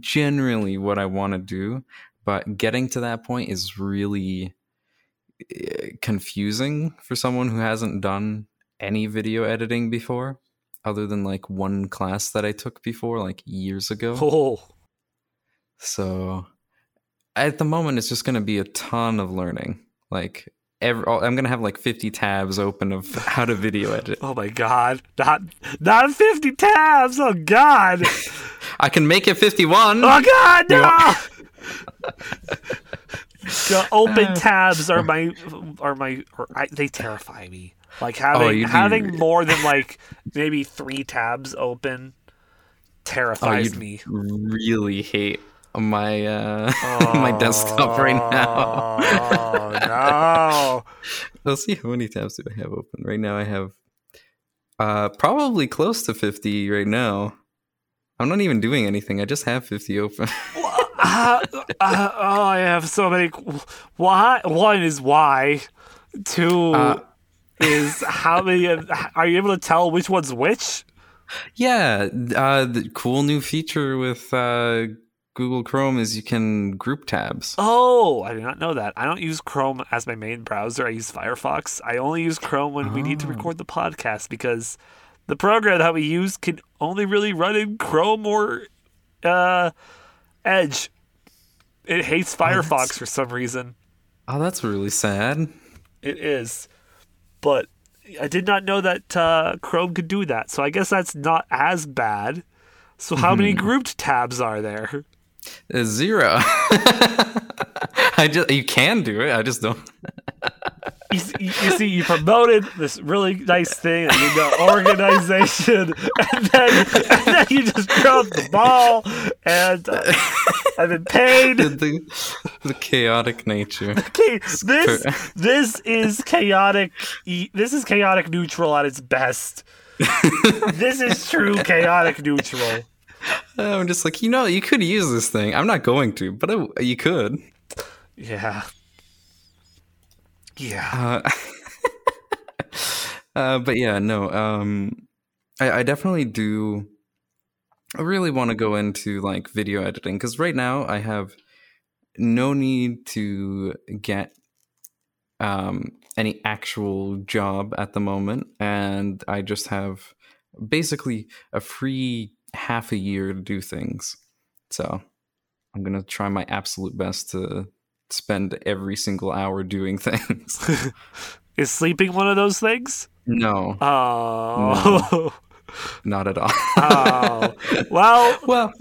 generally what I want to do. But getting to that point is really eh, confusing for someone who hasn't done any video editing before, other than like one class that I took before, like years ago. Oh, So at the moment, it's just going to be a ton of learning. Like every, I'm going to have like 50 tabs open of how to video edit. oh my God! Not not fifty tabs. Oh God! I can make it 51. Oh God! No. The open tabs are my are my or I, they terrify me. Like having Oh, you do- having more than like maybe three tabs open Oh, terrifies you me. really hate my uh my desktop right now. Oh no! Let's see how many tabs do I have open right now. I have uh probably close to 50 right now. I'm not even doing anything. I just have 50 open. uh, uh, oh, I have so many. Why? One is why. Two Uh, is how many. Are you able to tell which one's which? Yeah, uh, the cool new feature with uh, Google Chrome is you can group tabs. Oh, I did not know that. I don't use Chrome as my main browser. I use Firefox. I only use Chrome when we need to Oh. record the podcast because the program that we use can only really run in Chrome or uh, Edge. It hates Firefox that's- for some reason. Oh, that's really sad. It is. But I did not know that uh, Chrome could do that. So I guess that's not as bad. So how many grouped tabs are there? Uh, Zero. I just you can do it. I just don't. You, see- you see, you promoted this really nice thing, and you know, organization, and then, and then you just dropped the ball, and uh, I've been paid. the, the chaotic nature. Okay, this this is chaotic. This is chaotic neutral at its best. this is true chaotic neutral. I'm just like you know you could use this thing. I'm not going to, but I, you could. Yeah. Yeah. Uh, uh, but yeah, no. Um, I, I definitely do. I really want to go into like video editing because right now I have no need to get um, any actual job at the moment, and I just have basically a free half a year to do things. So I'm gonna try my absolute best to spend every single hour doing things. Is sleeping one of those things? no, Oh. not at all. oh. Well, well,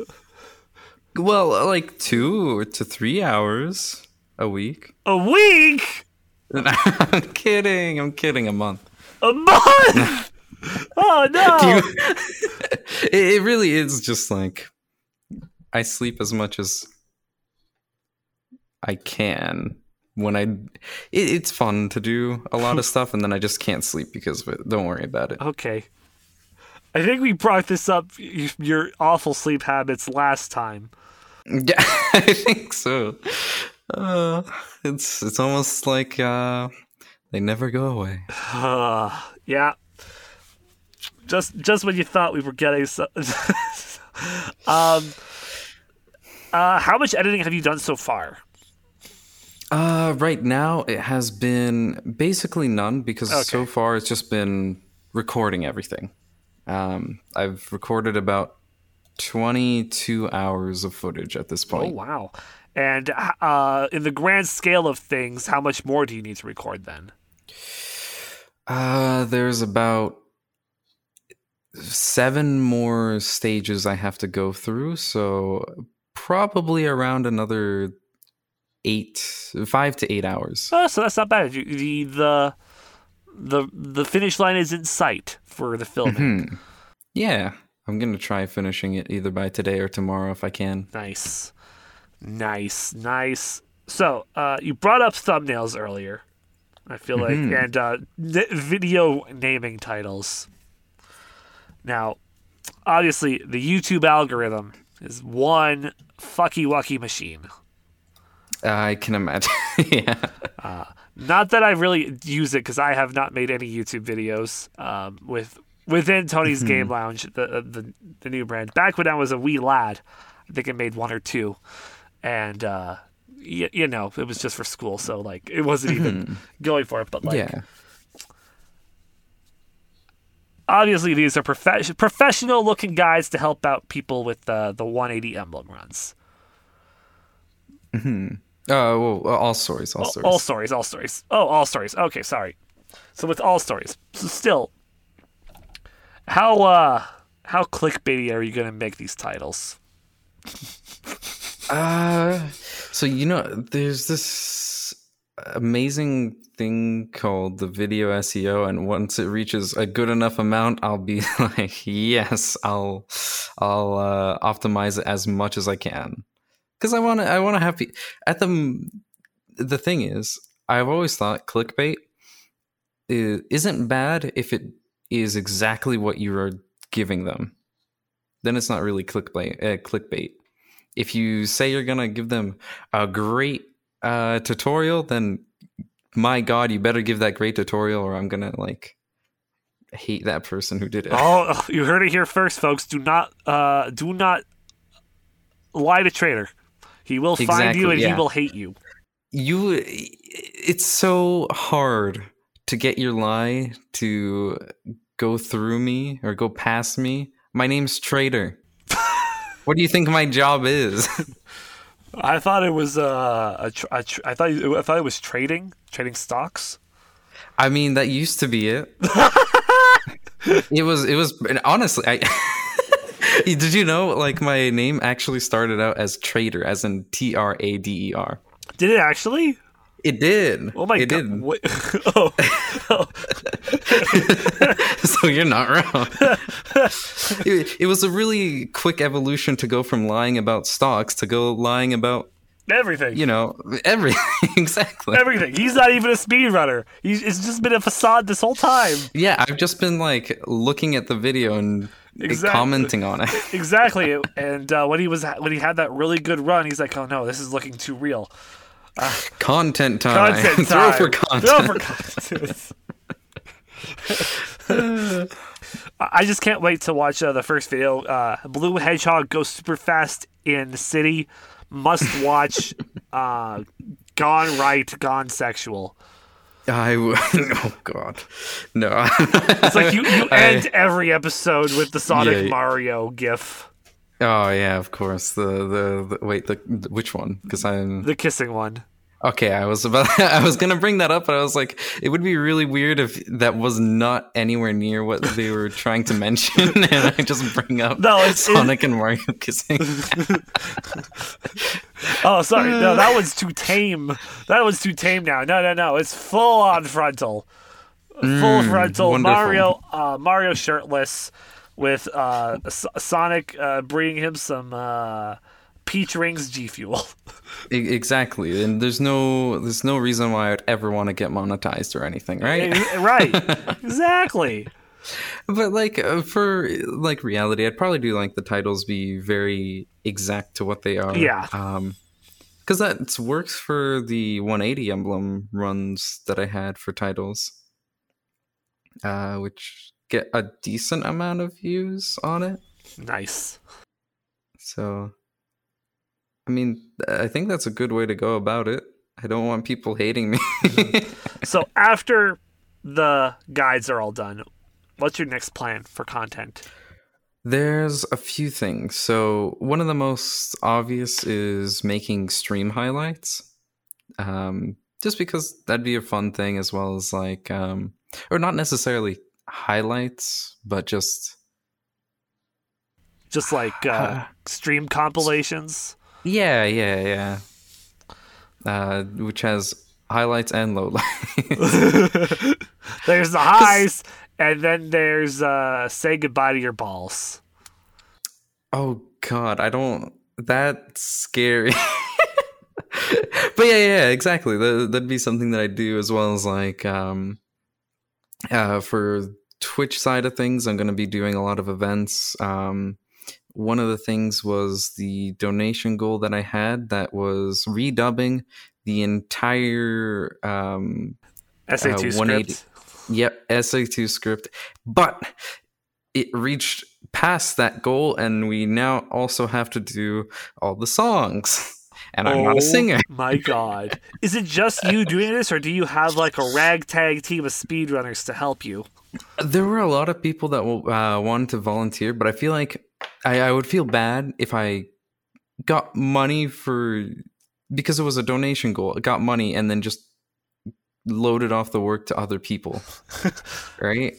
well, like two to three hours a week. a week? I'm kidding. I'm kidding. A month. A month? oh no. You- it really is just like I sleep as much as I can when I. It, it's fun to do a lot of stuff, and then I just can't sleep because of it. Don't worry about it. Okay. I think we brought this up, your awful sleep habits, last time. Yeah, I think so. Uh, it's it's almost like uh, they never go away. Uh, yeah. Just just when you thought we were getting so- um uh how much editing have you done so far? Uh, right now it has been basically none because so far it's just been recording everything. Um, I've recorded about 22 hours of footage at this point. Oh wow! And uh, in the grand scale of things, how much more do you need to record then? Uh, there's about seven more stages I have to go through, so probably around another eight, five to eight hours. Oh, so that's not bad. You- The the the the finish line is in sight for the filming. Hmm. Yeah, I'm gonna try finishing it either by today or tomorrow if I can. Nice, nice, nice. So uh, you brought up thumbnails earlier. I feel like and uh, n- video naming titles. Now, obviously, the YouTube algorithm is one fucky wucky machine. I can imagine. yeah. Not that I really use it because I have not made any YouTube videos um, with within Tony's Game Lounge, the, the the new brand. Back when I was a wee lad, I think I made one or two, and uh, y- you know it was just for school, so like it wasn't even going for it. But like yeah. obviously these are profe- professional looking guys to help out people with uh, the 180 emblem runs. Oh, well, all stories, all stories. All stories, all stories. Oh, all stories. Okay, sorry. So with all stories, so still, how uh how clickbaity are you gonna make these titles? Uh, so you know, there's this amazing thing called the video SEO, and once it reaches a good enough amount, I'll be like, yes, I'll, I'll uh, optimize it as much as I can, because I want to, I want to have pe- at the. The thing is, I've always thought clickbait isn't bad if it is exactly what you are giving them. Then it's not really clickbait. Uh, clickbait if you say you're gonna give them a great uh, tutorial, then my God, you better give that great tutorial, or I'm gonna like hate that person who did it. Oh, you heard it here first, folks. Do not uh do not lie to Trader. He will find you and he will hate you. You, it's so hard to get your lie to go through me or go past me. My name's Trader. what do you think my job is? I thought it was uh a tr- a tr- I thought I thought it was trading, trading stocks. I mean, that used to be it. it was. It was. Honestly, I. Did you know, like, my name actually started out as Trader, as in T R A D E R. Did it actually? It did. Oh my it god! did. Oh, oh. so you're not wrong. it, it was a really quick evolution to go from lying about stocks to go lying about, everything. you know, everything. exactly. Everything. He's not even a speedrunner. He's it's just been a facade this whole time. yeah, I've just been like looking at the video and Exactly. commenting on it. Exactly. And uh, when he was when he had that really good run, he's like, "Oh no, this is looking too real." Content time. Content Throw for content. Throw for content. I I just can't wait to watch uh, the first video. Uh, Blue Hedgehog goes super fast in the city. Must watch. uh, gone right, gone sexual. I w- oh god, no. It's like you, you I- end every episode with the Sonic Yeah. Mario gif, Oh yeah, of course. The the, the wait, the, the which one? Because I'm the kissing one. okay. I was about. I was gonna bring that up, but I was like, it would be really weird if that was not anywhere near what they were trying to mention, and I just bring up No, it's- it- Sonic and Mario kissing. Oh, sorry. No, that one's too tame. That one's too tame now. No, no, no. It's full on frontal. Full frontal. wonderful. Mario, uh, Mario shirtless with uh, S- Sonic uh, bringing him some uh, Peach Rings G Fuel. Exactly, and there's no there's no reason why I'd ever want to get monetized or anything, right? right. Exactly. But like uh, for like reality, I'd probably do like the titles be very exact to what they are. Yeah. Um, because that works for the 180 emblem runs that I had for titles, uh, which get a decent amount of views on it. Nice. So, I mean, I think that's a good way to go about it. I don't want people hating me. So after the guides are all done, what's your next plan for content? There's a few things. So one of the most obvious is making stream highlights. Um, just because that'd be a fun thing as well as like um or not necessarily highlights, but just Just like uh, stream compilations. yeah, yeah, yeah. Uh, which has highlights and lowlights. there's the highs, and then there's uh, say goodbye to your balls. oh God, I don't. That's scary. but yeah, yeah, exactly. That, that'd be something that I'd do as well as like um, uh, for Twitch side of things. I'm going to be doing a lot of events. Um, one of the things was the donation goal that I had that was redubbing the entire um, SA2 Uh, script. Yep, SA2 script. But it reached past that goal, and we now also have to do all the songs. And I'm not Oh a singer. My God, is it just you doing this, or do you have like a ragtag team of speedrunners to help you? There were a lot of people that uh, wanted to volunteer, but I feel like I, I would feel bad if I got money for because it was a donation goal. I got money and then just loaded off the work to other people, right?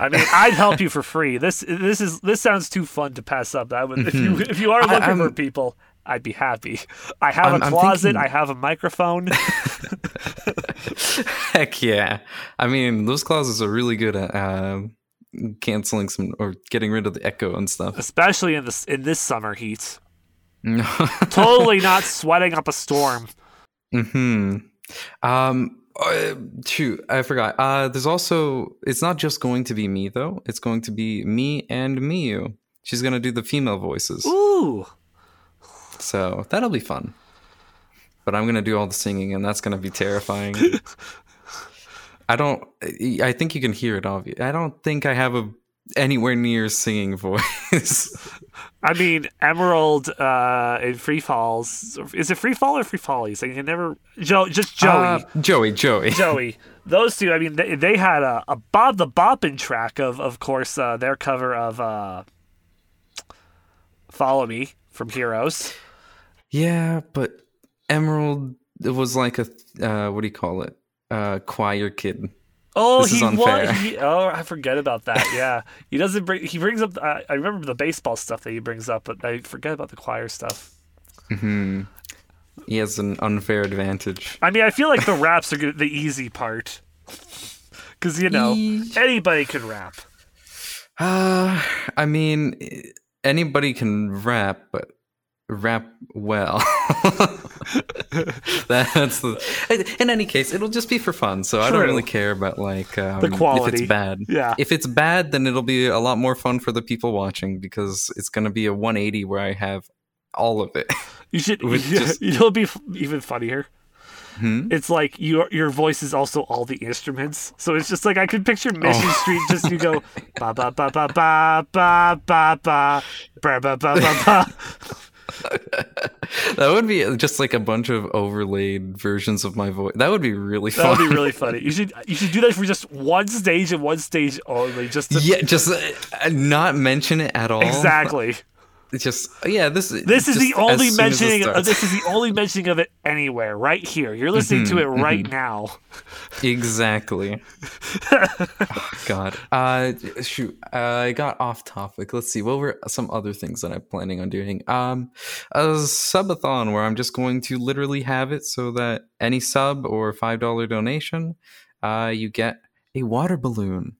I mean, I'd help you for free. This this is this sounds too fun to pass up. That would if you if you are Mm-hmm. I- looking for people, I'd be happy. I have I'm- a closet. thinking- I have a microphone. Heck yeah! I mean, those closets are really good at uh, canceling some or getting rid of the echo and stuff. especially in this in this summer heat. Totally not sweating up a storm. hmm. Um. Uh, shoot, I forgot. Uh, there's also. It's not just going to be me though. It's going to be me and Miyu. She's gonna do the female voices, Ooh, so that'll be fun. But I'm gonna do all the singing, and that's gonna be terrifying. I don't. I think you can hear it. Obvious. I don't think I have a anywhere near singing voice. I mean Emerald uh, in Free Falls. Is it Free Fall or Free Follies? I can never. Joe, just Joey. Uh, Joey. Joey. Joey. Those two. I mean, they, they had a, a Bob the Boppin track of, of course, uh, their cover of uh, "Follow Me" from Heroes. Yeah, but Emerald was like a uh, what do you call it? Uh, choir kid. Oh, This is he was. He, oh, I forget about that. Yeah, he doesn't bring. He brings up. I I remember the baseball stuff that he brings up, but I forget about the choir stuff. Hmm. He has an unfair advantage. I mean, I feel like the raps are good, the easy part, because you know Eesh. anybody can rap. Uh, I mean, anybody can rap, but rap well. That's the. In any case, it'll just be for fun, so I don't really care about like um, The if it's bad. Yeah. If it's bad, then it'll be a lot more fun for the people watching because it's gonna be a 180 where I have all of it. You should. Just- it'll be f- even funnier. Hmm? It's like your your voice is also all the instruments, so it's just like I could picture Mission Oh. Street. Just you go ba ba ba ba ba ba ba ba ba ba ba ba. that would be just like a bunch of overlaid versions of my voice. That would be really That would be really funny. You should you should do that for just one stage and one stage only. Just to, yeah, just uh, not mention it at all. exactly. It's just yeah. This This is the only as soon as it mentioning. Of, this is the only mentioning of it anywhere. Right here, you're listening to it Mm-hmm, right now. exactly. oh, God. Uh, shoot. I got off topic. Let's see. What were some other things that I'm planning on doing? Um, a subathon where I'm just going to literally have it so that any sub or five dollar donation, uh, you get a water balloon.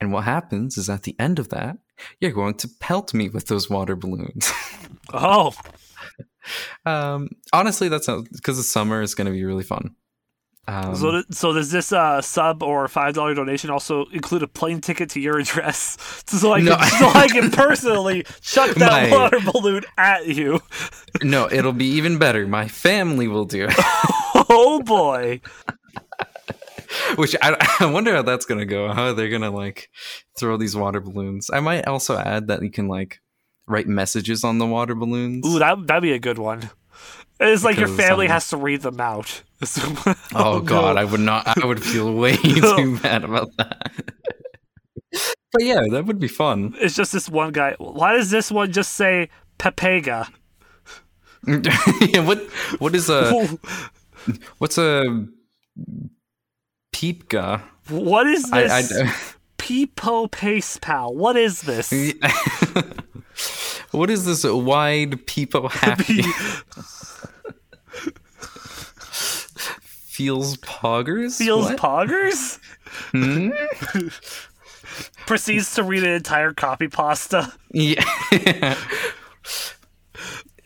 And what happens is at the end of that, you're going to pelt me with those water balloons. Oh, um, honestly, that's because the summer is going to be really fun. Um, so th- so does this uh, sub or five dollar donation also include a plane ticket to your address, so I can No. so I can personally chuck that My- water balloon at you? no, it'll be even better. My family will do it. Oh boy! Which I, I wonder how that's gonna go. How they're gonna like throw these water balloons. I might also add that you can like write messages on the water balloons. Ooh, that that'd be a good one. It's like your Because, family um, has to read them out. oh, god, no. I would not. I would feel way too bad about that. but yeah, that would be fun. It's just this one guy. Why does this one just say Pepega? yeah, what what is a what's a peepga? What is this? I, I, Peepo Pace Pal. What is this? what is this wide peepo happy? Feels poggers? Feels What? poggers? Hmm? Proceeds to read an entire copy pasta. Yeah.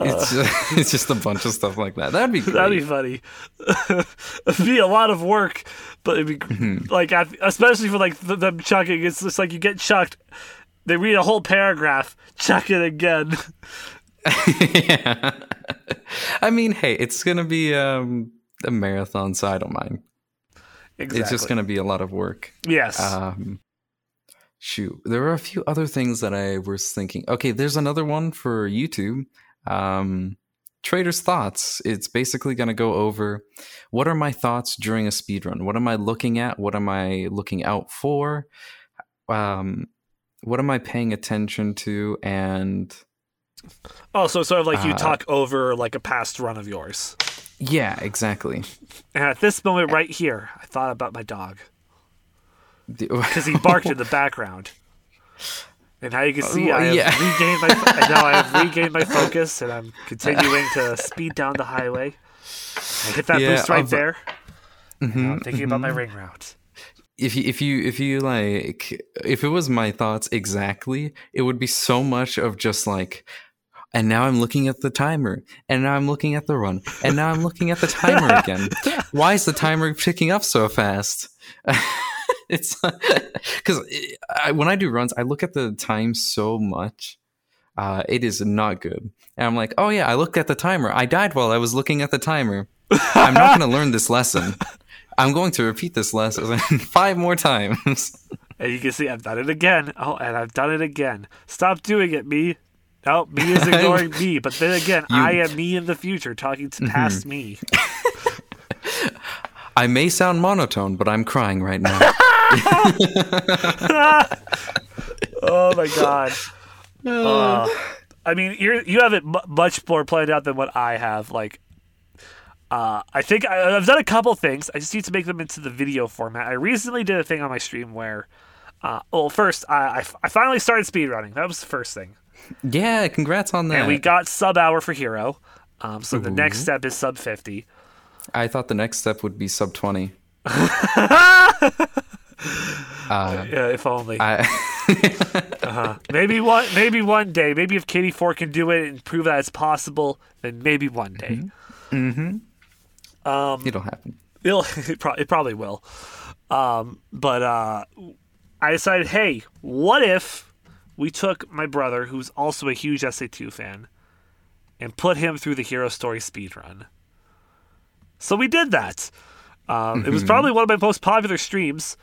It's just, it's just a bunch of stuff like that. That'd be great. That'd be funny. it'd be a lot of work, but it'd be Mm-hmm. like, especially for like th- them chucking. It's just like you get chucked. They read a whole paragraph, chuck it again. yeah. I mean, hey, it's gonna be um, a marathon, so I don't mind. Exactly. It's just gonna be a lot of work. yes. Um, shoot, there are a few other things that I was thinking. Okay, there's another one for YouTube. Um, Trader's thoughts. It's basically going to go over what are my thoughts during a speed run. What am I looking at? What am I looking out for? Um, what am I paying attention to? And oh, so sort of like you uh, talk over like a past run of yours. yeah, exactly. And at this moment right here, I thought about my dog because he barked in the background. And how you can see, I have yeah. regained my. I know I have regained my focus, and I'm continuing to speed down the highway. I hit that Yeah, boost right of- there. and Mhm, I'm thinking about my ring route. if you if you if you like if it was my thoughts exactly it would be so much of just like and now i'm looking at the timer and now i'm looking at the run and now i'm looking at the timer again why is the timer picking up so fast it's because when i do runs i look at the time so much uh, it is not good and i'm like oh yeah i looked at the timer i died while i was looking at the timer i'm not going to learn this lesson I'm going to repeat this lesson five more times. And you can see I've done it again. Oh, and I've done it again. Stop doing it, me. No, me is ignoring me. But then again, You- Mm-hmm. I am me in the future, talking to past me. I may sound monotone, but I'm crying right now. Oh my god. Uh, I mean, you you have it mu much more planned out than what I have. Like, uh, I think I, I've done a couple things. I just need to make them into the video format. I recently did a thing on my stream where, uh, well, first I, I, I finally started speedrunning. That was the first thing, yeah, congrats on that. and we got sub hour for hero. Um, so the next step is sub fifty. I thought the next step would be sub 20. uh, Yeah, if only. I, Uh-huh. Maybe one, maybe one day. Maybe if Katie Four can do it and prove that it's possible, then maybe one day. it'll happen. It'll, it, pro- it probably will. Um, but uh, I decided, hey, what if we took my brother, who's also a huge SA2 fan, and put him through the Hero Story speedrun? So we did that. Um, It was probably one of my most popular streams.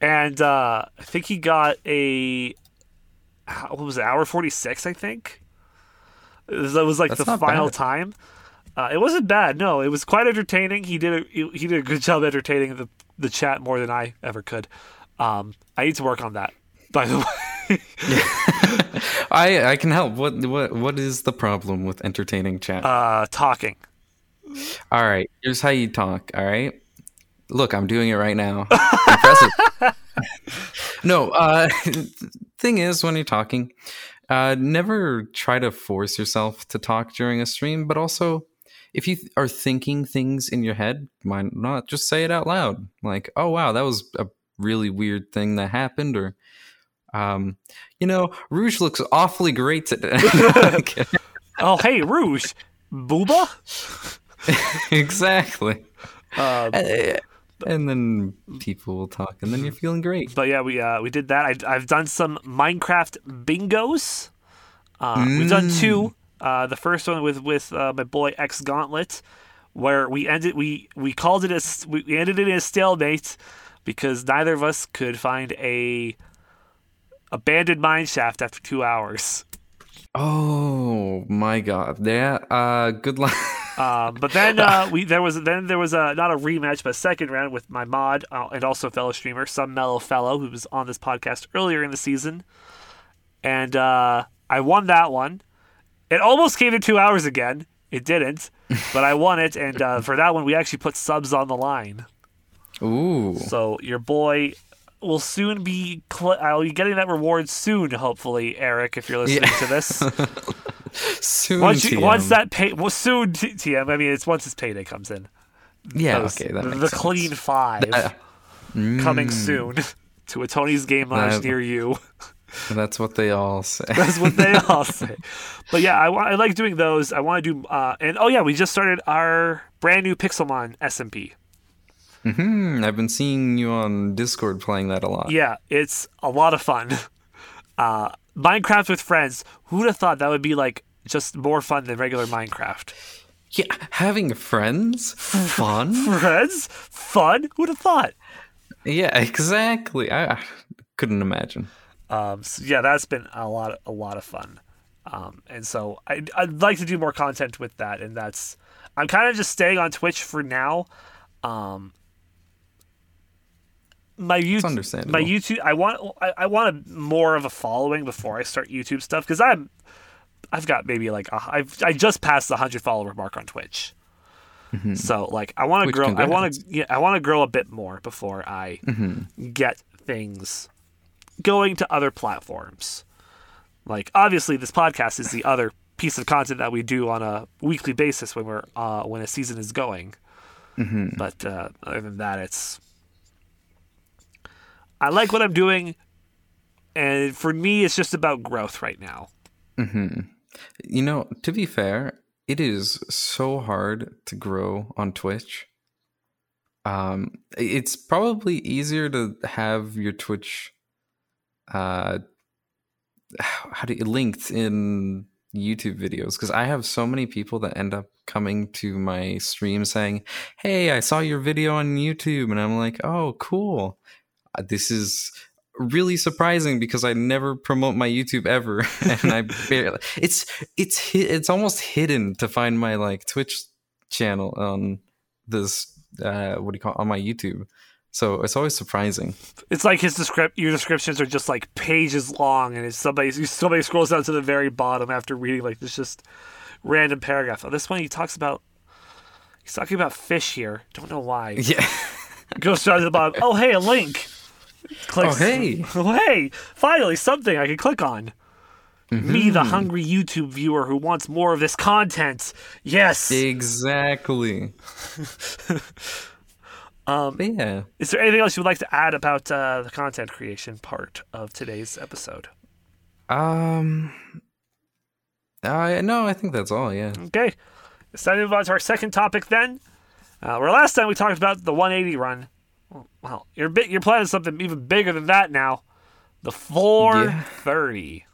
And uh, I think he got a. What was it? Hour 46, I think? That was like That's the final bad. time. Uh, it wasn't bad. No, it was quite entertaining. He did a he, he did a good job entertaining the the chat more than I ever could. Um, I need to work on that. By the way, I I can help. What what what is the problem with entertaining chat? uh, talking. all right, here's how you talk. All right, look, I'm doing it right now. Impressive. no, uh, thing is, when you're talking, uh, never try to force yourself to talk during a stream. But also, if you th- are thinking things in your head, why not just say it out loud? Like, oh wow, that was a really weird thing that happened, or um, you know, Rouge looks awfully great today. Oh, hey, Rouge, Booba. exactly. Um, Uh, and then people will talk, and then you're feeling great. but yeah, we uh, we did that. I, I've done some Minecraft bingos. Uh, We've done two. Uh, the first one with with uh, my boy X Gauntlet, where we ended we we called it a we ended it in a stalemate because neither of us could find a abandoned mine shaft after two hours. Oh my god! Yeah. Uh, good luck. Um, but then uh, we there was then there was a not a rematch but a second round with my mod uh, and also fellow streamer some mellow fellow who was on this podcast earlier in the season, and uh, I won that one. It almost came to two hours again. It didn't, but I won it, and uh, for that one we actually put subs on the line. Ooh. So your boy will soon be. Cl- I'll be getting that reward soon, hopefully, Eric. If you're listening Yeah. to this, Soon. once you, TM. once that pay, well, soon t- TM. I mean, it's once his payday comes in. Yeah. Those- Okay. That the, makes the sense. clean five Uh, coming mm, soon to a Tony's Game Lounge That- near you. That's what they all say. That's what they all say. But yeah, I, I like doing those. I want to do, uh, and oh yeah, we just started our brand new Pixelmon SMP. Hmm I've been seeing you on Discord playing that a lot. Yeah, it's a lot of fun. Uh, Minecraft with friends. Who'd have thought that would be like just more fun than regular Minecraft? Yeah, having friends, fun. Friends, fun. Who'd have thought? yeah, exactly. I, I couldn't imagine. Um, so yeah, that's been a lot, a lot of fun. Um, and so I, I'd like to do more content with that, and that's I'm kind of just staying on Twitch for now. Um, my YouTube, my YouTube, I want, I, I want a, more of a following before I start YouTube stuff because I'm, I've got maybe like a, I've I just passed the hundred follower mark on Twitch. So like I want to grow, I want to, yeah, I want to grow a bit more before I get things going to other platforms. Like obviously, this podcast is the other piece of content that we do on a weekly basis when we're uh, when a season is going. But uh, other than that, it's I like what I'm doing, and for me, it's just about growth right now. You know, to be fair, it is so hard to grow on Twitch. Um, it's probably easier to have your Twitch, uh, how do you linked in YouTube videos because I have so many people that end up coming to my stream saying, "Hey, I saw your video on YouTube," and I'm like, "Oh, cool." Uh, This is really surprising because I never promote my YouTube ever, and I barely. It's it's it's almost hidden to find my like Twitch channel on this. Uh, what do you call it, on my YouTube? So it's always surprising. It's like his descript your descriptions are just like pages long, and it's somebody somebody scrolls down to the very bottom after reading like this just random paragraph. Oh, this one he talks about. He's talking about fish here. Don't know why. Yeah. Goes down to the bottom. Oh, hey, a link. Clicks. Oh, hey. Oh, hey. Finally, something I can click on. Me, the hungry YouTube viewer who wants more of this content. Yes. Exactly. um, yeah. Is there anything else you would like to add about uh, the content creation part of today's episode? Um. Uh, no, I think that's all. Yeah. Okay. It's time to move on to our second topic then. Uh, where last time we talked about the 180 run. Well, you're bit, you're planning something even bigger than that now. The 430.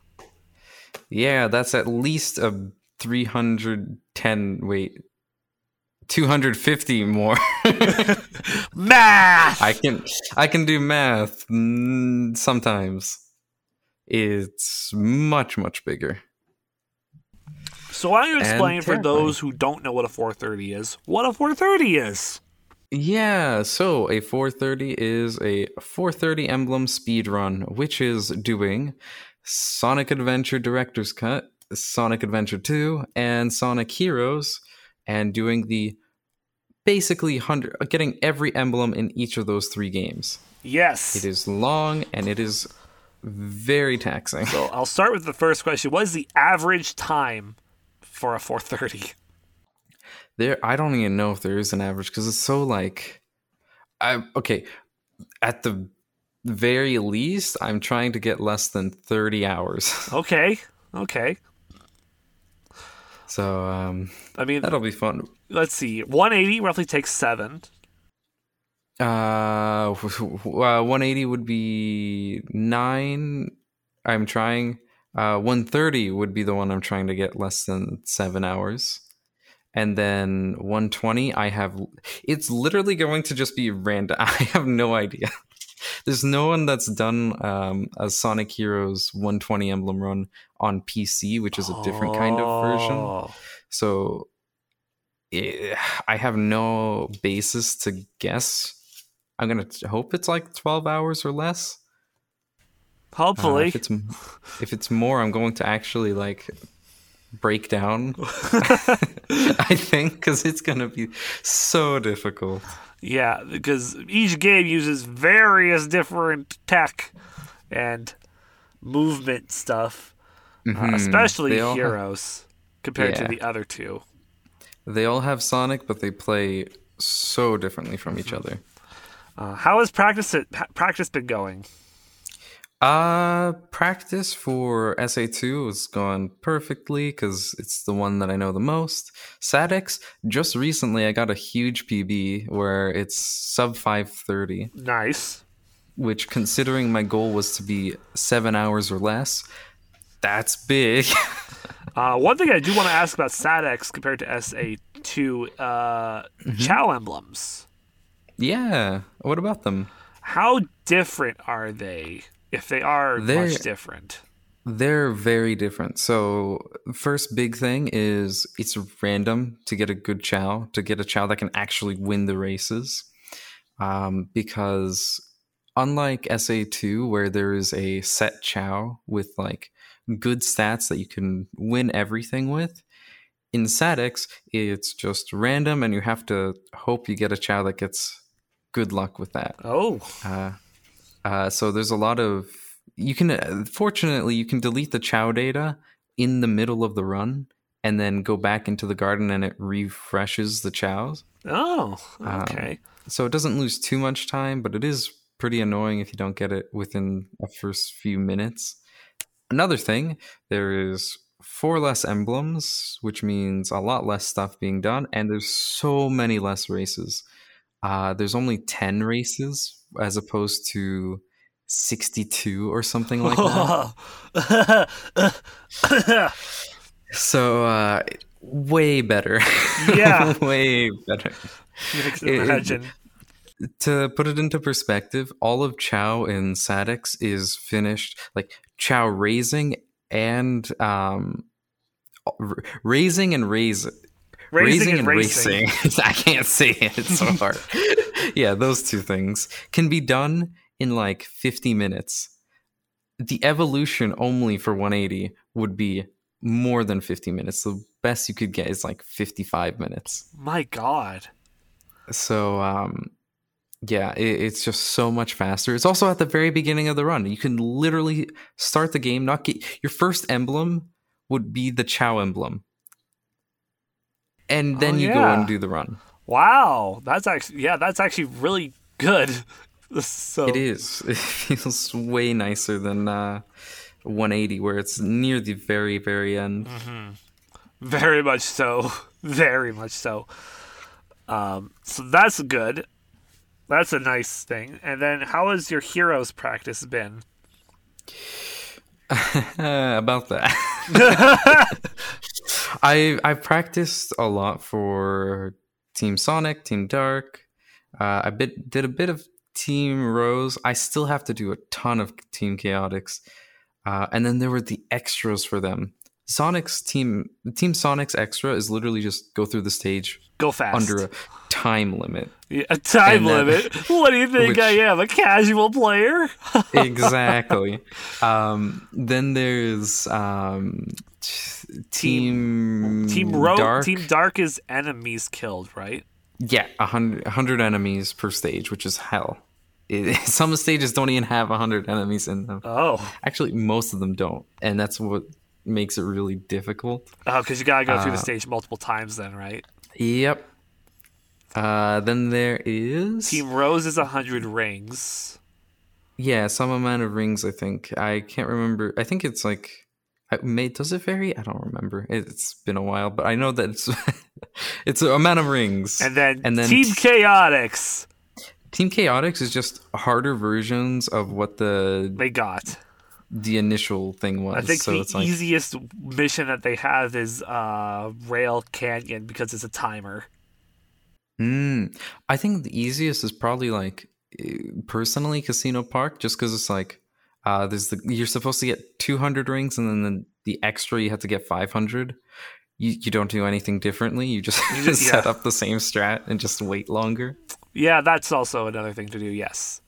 Yeah, that's at least a 310. Wait. 250 more. Math. I can I can do math mm, sometimes. It's much much bigger. so why don't you explain for those who don't know what a 430 is, what a 430 is? Yeah, so a 430 is a 430 emblem speed run, which is doing Sonic Adventure Director's Cut, Sonic Adventure 2, and Sonic Heroes, and doing the basically 100 uh, getting every emblem in each of those three games. Yes. It is long and it is very taxing. So I'll start with the first question. What is the average time for a 430? There, I don't even know if there is an average because it's so like, I okay, at the very least, I'm trying to get less than thirty hours. Okay. Okay. So um, I mean, that'll be fun. let's see. 180 roughly takes seven. Uh, uh, 180 would be nine. I'm trying. Uh, 130 would be the one I'm trying to get less than seven hours. And then 120, I have. It's literally going to just be random. I have no idea. There's no one that's done um, a Sonic Heroes 120 emblem run on PC, which is a different kind of version. Oh. So eh, I have no basis to guess. I'm gonna hope it's like 12 hours or less. Uh, Hopefully. if it's if it's more, I'm going to actually like break down. I think because it's gonna be so difficult. Yeah, because each game uses various different tech and movement stuff, uh, Mhm. especially They all have- Heroes compared to the other two. They all have Sonic, but they play so differently from each other. Uh, how has practice it, practice been going? Uh, practice for SA2 has gone perfectly because it's the one that I know the most. SADX, just recently I got a huge PB where it's sub 530, Nice. which considering my goal was to be seven hours or less, that's big. Uh, one thing I do want to ask about SADX compared to SA2, uh, Mm-hmm. Chao emblems. yeah, what about them? How different are they? If they are They're- much different. They're very different. So, first big thing is it's random to get a good chao, to get a chao that can actually win the races. Um, because unlike SA2, where there is a set chao with like good stats that you can win everything with, in SADX, it's just random and you have to hope you get a chao that gets good luck with that. Oh, Uh, uh, so there's a lot of you can uh, fortunately you can delete the chao data in the middle of the run and then go back into the garden and it refreshes the chows. oh, Um, okay. So it doesn't lose too much time, but it is pretty annoying if you don't get it within the first few minutes. Another thing, there is four less emblems, which means a lot less stuff being done, and there's so many less races. Uh, there's only 10 races as opposed to 62 or something like that. So, uh, way better. Yeah. way better. Can It- imagine. to put it into perspective, all of Chao in SADX is finished like Chao raising and um r- raising and raise Raising, and racing. I can't say it. It's so hard. Yeah, those two things can be done in like 50 minutes. The evolution only for 180 would be more than 50 minutes. The best you could get is like 55 minutes. My God. So um yeah, it, it's just so much faster. It's also at the very beginning of the run. You can literally start the game, not get your first emblem would be the Chao emblem. And then Oh, you go and do the run. Wow. That's actually, yeah, that's actually really good. So, It is. It feels way nicer than uh 180 where it's near the very very end. Very much so. Very much so. Um, so that's good. That's a nice thing. And then, how has your heroes practice been? Uh, about that. I I practiced a lot for Team Sonic, Team Dark. Uh, I bit did a bit of Team Rose. I still have to do a ton of Team Chaotix, uh, and then there were the extras for them. Sonic's team, Team Sonic's extra is literally just go through the stage Go fast. under a time limit. Yeah, a time then- limit. What do you think Which- I am? A casual player? exactly. um, then there's um, team Team Rogue, Dark. Team Dark is enemies killed, right? Yeah, a hundred, hundred enemies per stage, which is hell. It, some stages don't even have a hundred enemies in them. Oh, Actually, most of them don't, and that's what makes it really difficult. oh, because you gotta go through the Uh, stage multiple times, then, right? Yep. Uh, then there is Team Rose is hundred rings. yeah, some amount of rings. I think I can't remember. I think it's like. I may does it vary? I don't remember. It's been a while, but I know that it's it's an amount of rings. And then, And then Team Chaotix. Team Chaotix is just harder versions of what the They got. the initial thing was. I think so the it's like easiest mission that they have is uh, Rail Canyon because it's a timer. Mm, I think the easiest is probably like personally Casino Park, just because it's like uh, there's the you're supposed to get 200 rings, and then the, the extra you have to get 500. you, you don't do anything differently. You just, just- set yeah. up the same strat and just wait longer. Yeah, that's also another thing to do. Yes.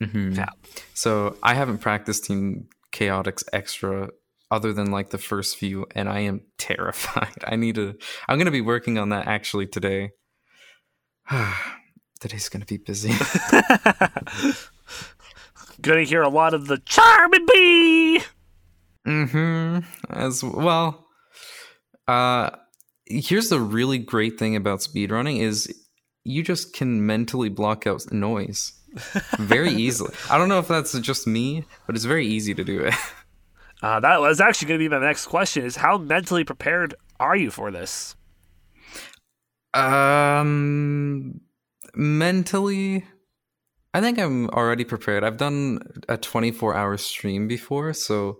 Mm-hmm. Yeah. So I haven't practiced Team Chaotix extra other than like the first few, and I am terrified. I need to. I'm gonna be working on that actually today. Today's gonna be busy. Gonna hear a lot of the Charmy Bee. hmm As well. Uh, here's the really great thing about speedrunning is you just can mentally block out noise very easily. I don't know if that's just me, but it's very easy to do it. Uh, that was actually going to be my next question: is how mentally prepared are you for this? Um, mentally, I think I'm already prepared. I've done a 24 hour stream before, so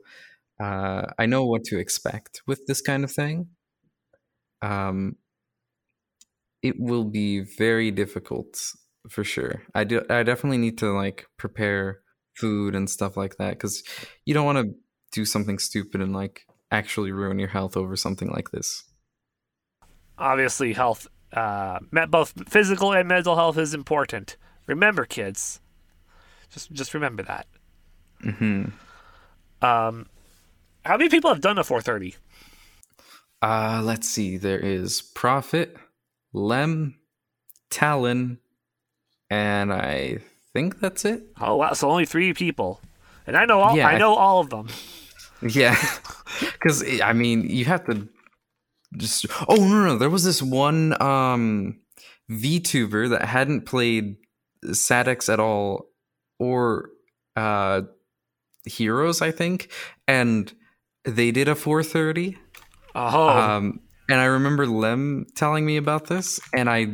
uh, I know what to expect with this kind of thing. Um, it will be very difficult for sure. I do. I definitely need to like prepare food and stuff like that because you don't want to do something stupid and like actually ruin your health over something like this. Obviously, health, uh, both physical and mental health, is important. Remember, kids. Just, just remember that. Hmm. Um, how many people have done a 430? Uh, let's see. There is Prophet, Lem, Talon, and I think that's it. Oh wow! So only three people, and I know all. Yeah, I I- know all of them. Yeah, because I mean, you have to just. Oh no, no, there was this one um VTuber that hadn't played SADX at all, or uh Heroes, I think, and they did a 430. Oh, Um, and I remember Lem telling me about this, and I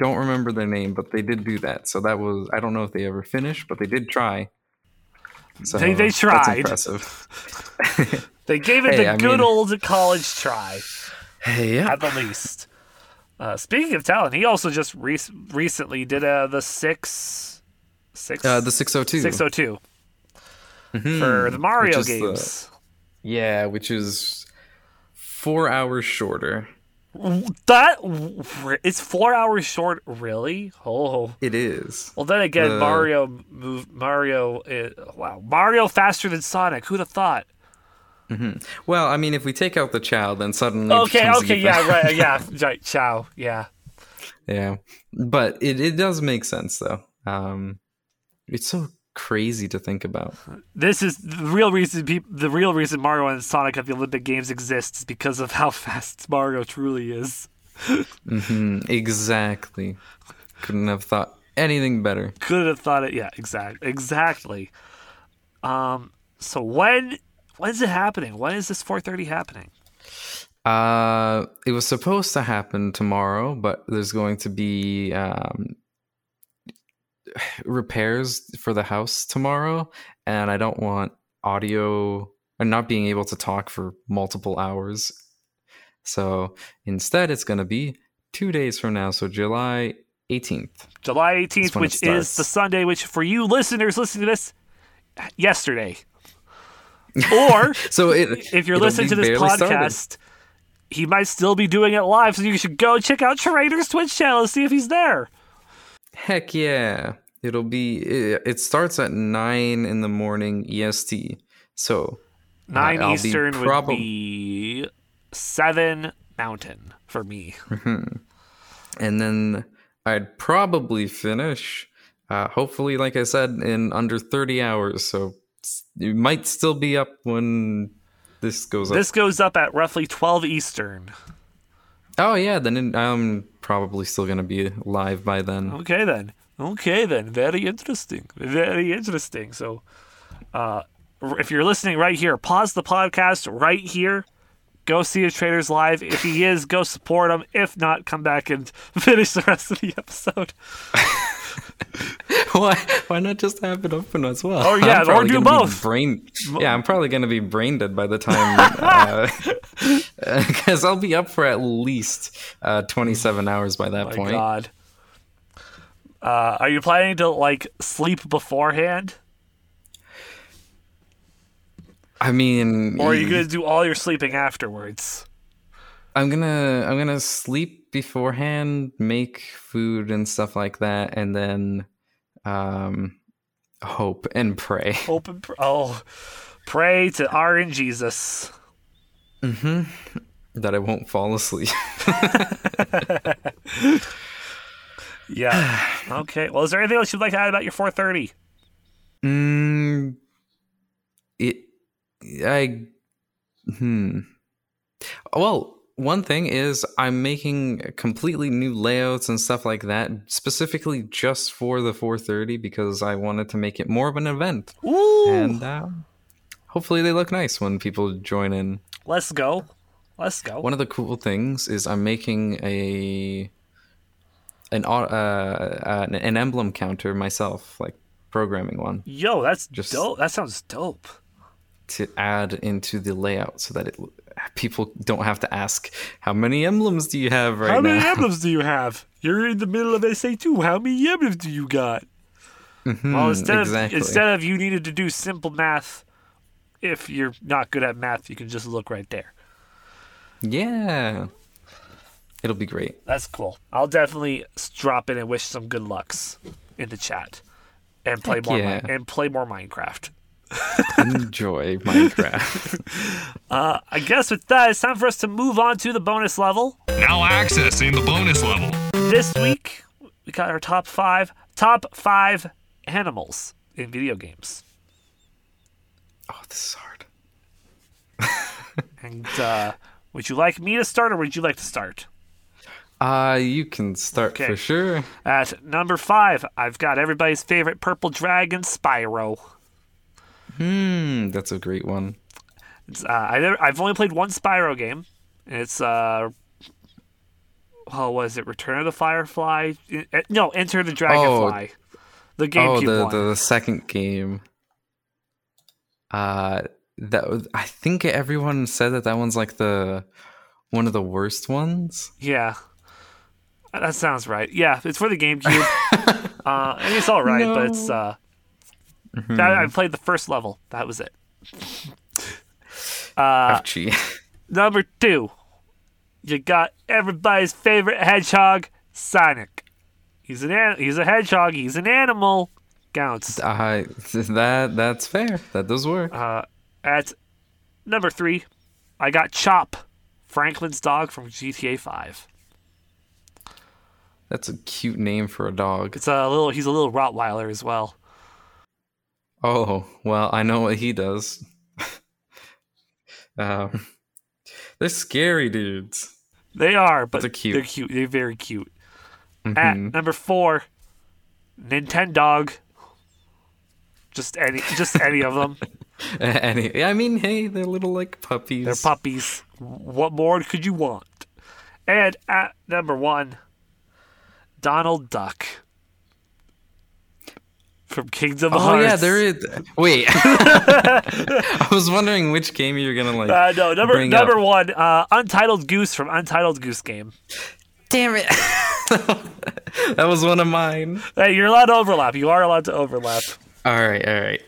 don't remember their name, but they did do that. So that was I don't know if they ever finished, but they did try. So They- they that's impressive. they gave it hey, the I good mean- old college try, yeah. at the least. Uh, speaking of Talon, he also just re- recently did uh, the six, six, Uh, the 602. 602 Mhm, for the Mario which is the- games. yeah, which is four hours shorter. That it's four hours short. Really? Oh. It is. Well, then again, The- Mario. Mario, uh, wow, Mario faster than Sonic. Who'd have thought? Well, I mean, if we take out the child, then suddenly. Okay, okay, yeah, right, yeah, right. Chao, yeah. Yeah, but it, it does make sense though. Um, it's so crazy to think about. This is the real reason. Peop- the real reason Mario and Sonic at the Olympic Games exists is because of how fast Mario truly is. hmm Exactly. Couldn't have thought anything better. Could have thought it. Yeah, exactly, exactly. Um. So when when's it happening? When is this 4:30 happening? Uh, it was supposed to happen tomorrow, but there's going to be um, repairs for the house tomorrow, and I don't want audio and not being able to talk for multiple hours. So instead, it's going to be two days from now, so July 18th. July 18th, That's which is the Sunday, which for you listeners listening to this, yesterday. Or So it, if you're listening to this barely started. podcast, he might still be doing it live, so you should go check out Trader's Twitch channel and see if he's there. Heck yeah. It'll be it, it starts at 9 in the morning EST. So Nine I'll be Eastern would be seven Mountain for me. and then I'd probably finish uh hopefully like I said in under 30 hours. So you might still be up when this goes up. This goes up at roughly 12 Eastern. oh yeah, then I'm probably still going to be live by then. Okay then. Okay then. Very interesting. Very interesting. So, uh, if you're listening right here, pause the podcast right here. Go see if Trader's live. If he is, go support him. If not, come back and finish the rest of the episode. why why not just have it open as well? Oh yeah, or do both. Brain, yeah, I'm probably gonna be brain dead by the time because I'll be up for at least uh, 27 hours by that My point. God. Uh, are you planning to like sleep beforehand, I mean, or are you gonna do all your sleeping afterwards? I'm gonna I'm gonna sleep beforehand, make food and stuff like that, and then um hope and pray. Hope and pr- oh, pray to our in Jesus. Mm-hmm. That I won't fall asleep. Yeah. okay. Well, is there anything else you'd like to add about your 430? mm, it I hmm. Well, one thing is I'm making completely new layouts and stuff like that specifically just for the 430 because I wanted to make it more of an event. Ooh. And uh, hopefully they look nice when people join in. Let's go. Let's go. One of the cool things is I'm making a an uh, an, an emblem counter myself, like programming one Yo, that's Just- dope. That sounds dope. to add into the layout so that it people don't have to ask how many emblems do you have right now. How many emblems do you have? You're in the middle of SA2. How many emblems do you got? Mm-hmm, well, instead exactly. of instead of you needed to do simple math, if you're not good at math, you can just look right there. yeah, it'll be great. That's cool. I'll definitely drop in and wish some good lucks in the chat, and play Heck more yeah. And play more Minecraft. Enjoy Minecraft. Uh, I guess with that, it's time for us to move on to the bonus level. Now accessing the bonus level. This week, we got our top five top five animals in video games, oh, this is hard. and uh, would you like me to start or would you like to start? Uh, you can start Okay. for sure. At number five, I've got everybody's favorite purple dragon, Spyro. Hmm, that's a great one. It's, uh, I never, I've only played one Spyro game. and It's uh, oh, was it Return of the Firefly? No, Enter the Dragonfly. the Oh, GameCube the one. the second game. Uh, that was, I think everyone said that that one's like the one of the worst ones. Yeah, that sounds right. Yeah, it's for the GameCube. uh, and it's all right, but it's uh, Mm-hmm. that, I played the first level. That was it. Uh, Ouchie. Number two, you got everybody's favorite hedgehog, Sonic. He's an an- he's a hedgehog. He's an animal. Counts. Uh, that that's fair. That does work. Uh, at number three, I got Chop, Franklin's dog from GTA Five. That's a cute name for a dog. It's a little. He's a little Rottweiler as well. Oh well, I know what he does. um, they're scary dudes. They are, but They're cute. They're cute. They're very cute. Mhm. At number four, Nintendogs. Just any, just any of them. Any, I mean, hey, they're little like puppies. They're puppies. What more could you want? And at number one, Donald Duck from Kingdom Oh Hearts. Oh yeah, there is. Wait, I was wondering which game you're gonna like. Uh, no, number number up. one, uh, Untitled Goose from Untitled Goose Game. Damn it! that was one of mine. Hey, you're allowed to overlap. You are allowed to overlap. All right, all right.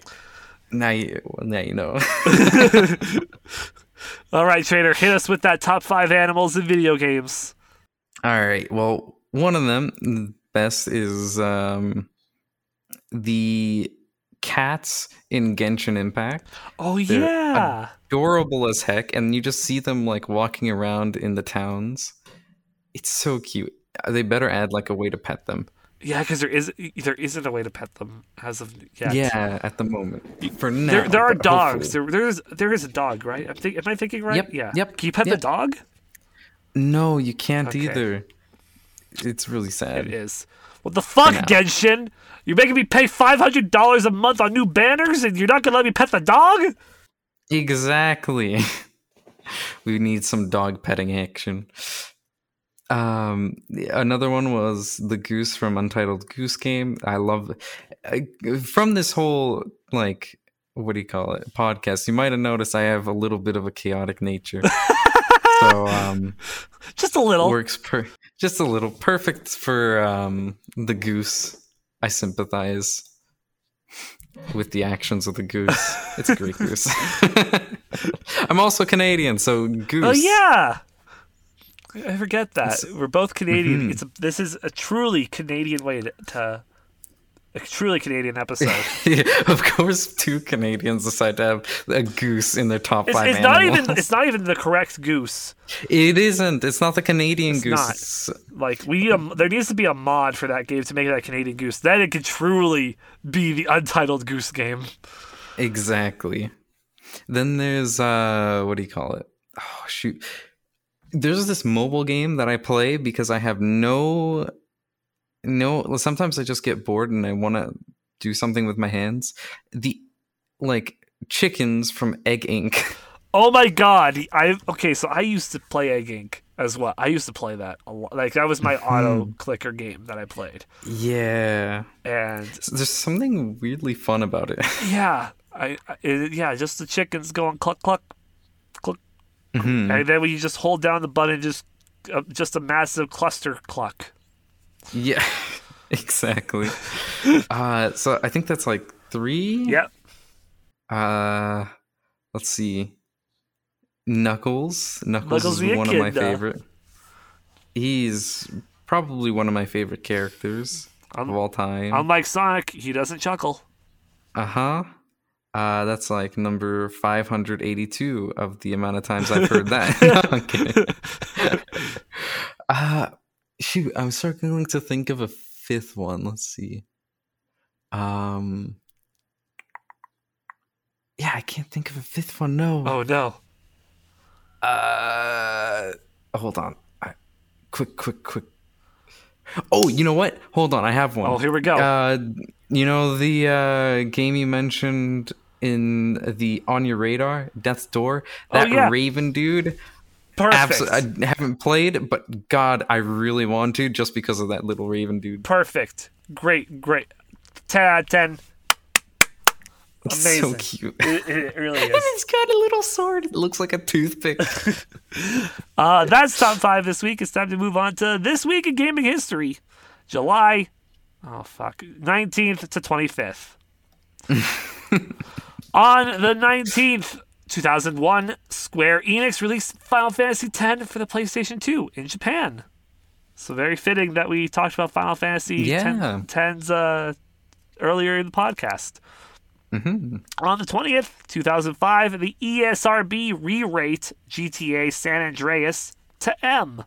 Now you, well, now you know. All right, Trader, hit us with that top five animals in video games. all right. Well, one of them, the best, is um, the cats in Genshin Impact. Oh They're yeah, adorable as heck, and you just see them like walking around in the towns. It's so cute. Uh, they better add like a way to pet them. yeah, because there is there isn't a way to pet them as of yet. Yeah, at the moment. For now, There, there are dogs. hopefully- There, there is there is a dog, right? I'm think, am I thinking right? Yep, Yeah. yep, Can you pet yep. the dog? No, you can't Okay. either. It's really sad. It is. What the fuck. Genshin? You're making me pay five hundred dollars a month on new banners, and you're not gonna let me pet the dog? Exactly. we need some dog petting action. Um, another one was the goose from Untitled Goose Game. I love I, from this whole like what do you call it podcast. You might have noticed I have a little bit of a chaotic nature. so um, Just a little. works per just a little perfect for um the goose. I sympathize with the actions of the goose. It's a great goose. I'm also Canadian, so goose. Oh yeah. I forget that we're both Canadian. Mm-hmm. It's a, this is a truly Canadian way to, to a truly Canadian episode. of course, two Canadians decide to have a goose in their top It's, five it's not animals. even it's not even the correct goose. It isn't. It's not the Canadian goose. not. Like we need a there needs to be a mod for that game to make it a Canadian goose. Then it could truly be the untitled goose game. Exactly. Then there's uh what do you call it? Oh shoot. There's this mobile game that I play because I have no no sometimes I just get bored and I want to do something with my hands. The like chickens from Egg Inc. Oh my god! I okay. So I used to play Egg Inc. as well. I used to play that a lot. Like that was my auto clicker game that I played. yeah. And There's something weirdly fun about it. yeah, I, I it, yeah, just the chickens going cluck cluck, cluck, Mhm. and then when you just hold down the button, just uh, just a massive cluster cluck. Yeah. exactly. uh so I think that's like 3. Yep. Uh, let's see. Knuckles. Knuckles, Knuckles is one of my favorite. He's probably one of my favorite characters Um, of all time. Unlike Sonic, he doesn't chuckle. uh huh. Uh, that's like number 582 of the amount of times I've heard that. No, I'm kidding. uh, shoot, I'm struggling to think of a fifth one. Let's see. Um, yeah, I can't think of a fifth one. No. Oh no! Uh, hold on. I, quick, quick, quick. Oh, you know what? Hold on, I have one. Oh, here we go. Uh, you know the uh, game you mentioned in the on your radar, Death's Door. That Oh, yeah. Raven dude. Perfect. I haven't played, but God, I really want to just because of that little Raven dude. Perfect. Great. Great. Ten out of ten. It's Amazing. so cute. It, it really is. And it's got a little sword. It looks like a toothpick. Uh, that's top five this week. It's time to move on to this week in gaming history, July. Oh fuck, nineteenth to twenty fifth. on the nineteenth, two thousand one, Square Enix released Final Fantasy X for the PlayStation Two in Japan. So very fitting that we talked about Final Fantasy Yeah. 10, 10's uh, earlier in the podcast. On the 20th, 2005, the ESRB re rate GTA San Andreas to M.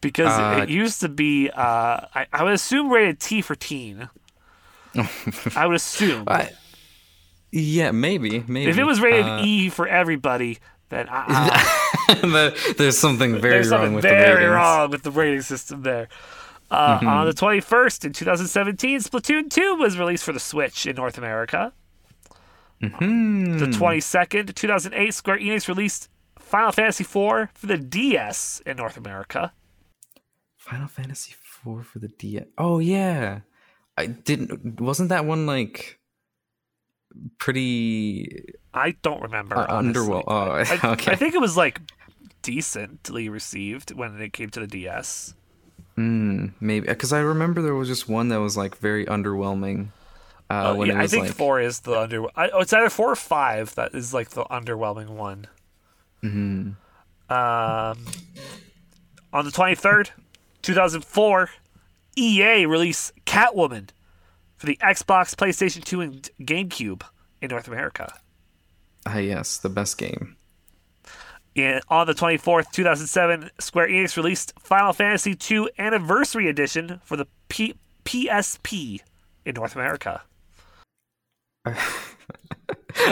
Because Uh, it used to be, uh, I, I would assume rated T for teen. I would assume. I, yeah, maybe, maybe. if it was rated Uh, E for everybody, then uh, the- there's something very there's wrong with very the ratings. wrong with the rating system there. Uh, Mm-hmm. On the 21st in 2017, Splatoon 2 was released for the Switch in North America. Hmm. The 22nd, 2008, Square Enix released Final Fantasy IV for the DS in North America. Final Fantasy IV for the DS. Oh yeah, I didn't. Wasn't that one like pretty I don't remember. uh, underwhelming? Oh, I, okay. I think it was like decently received when it came to the DS. Mm, maybe because I remember there was just one that was like very underwhelming. Uh, Oh, yeah, I think like, four is the under. I, oh, it's either four or five that is like the underwhelming one. Mhm. Um, on the twenty third, two thousand four, EA released Catwoman for the Xbox, PlayStation Two, and GameCube in North America. Ah, yes, the best game. In, on the 24th, 2007, Square Enix released Final Fantasy II Anniversary Edition for the P- PSP in North America.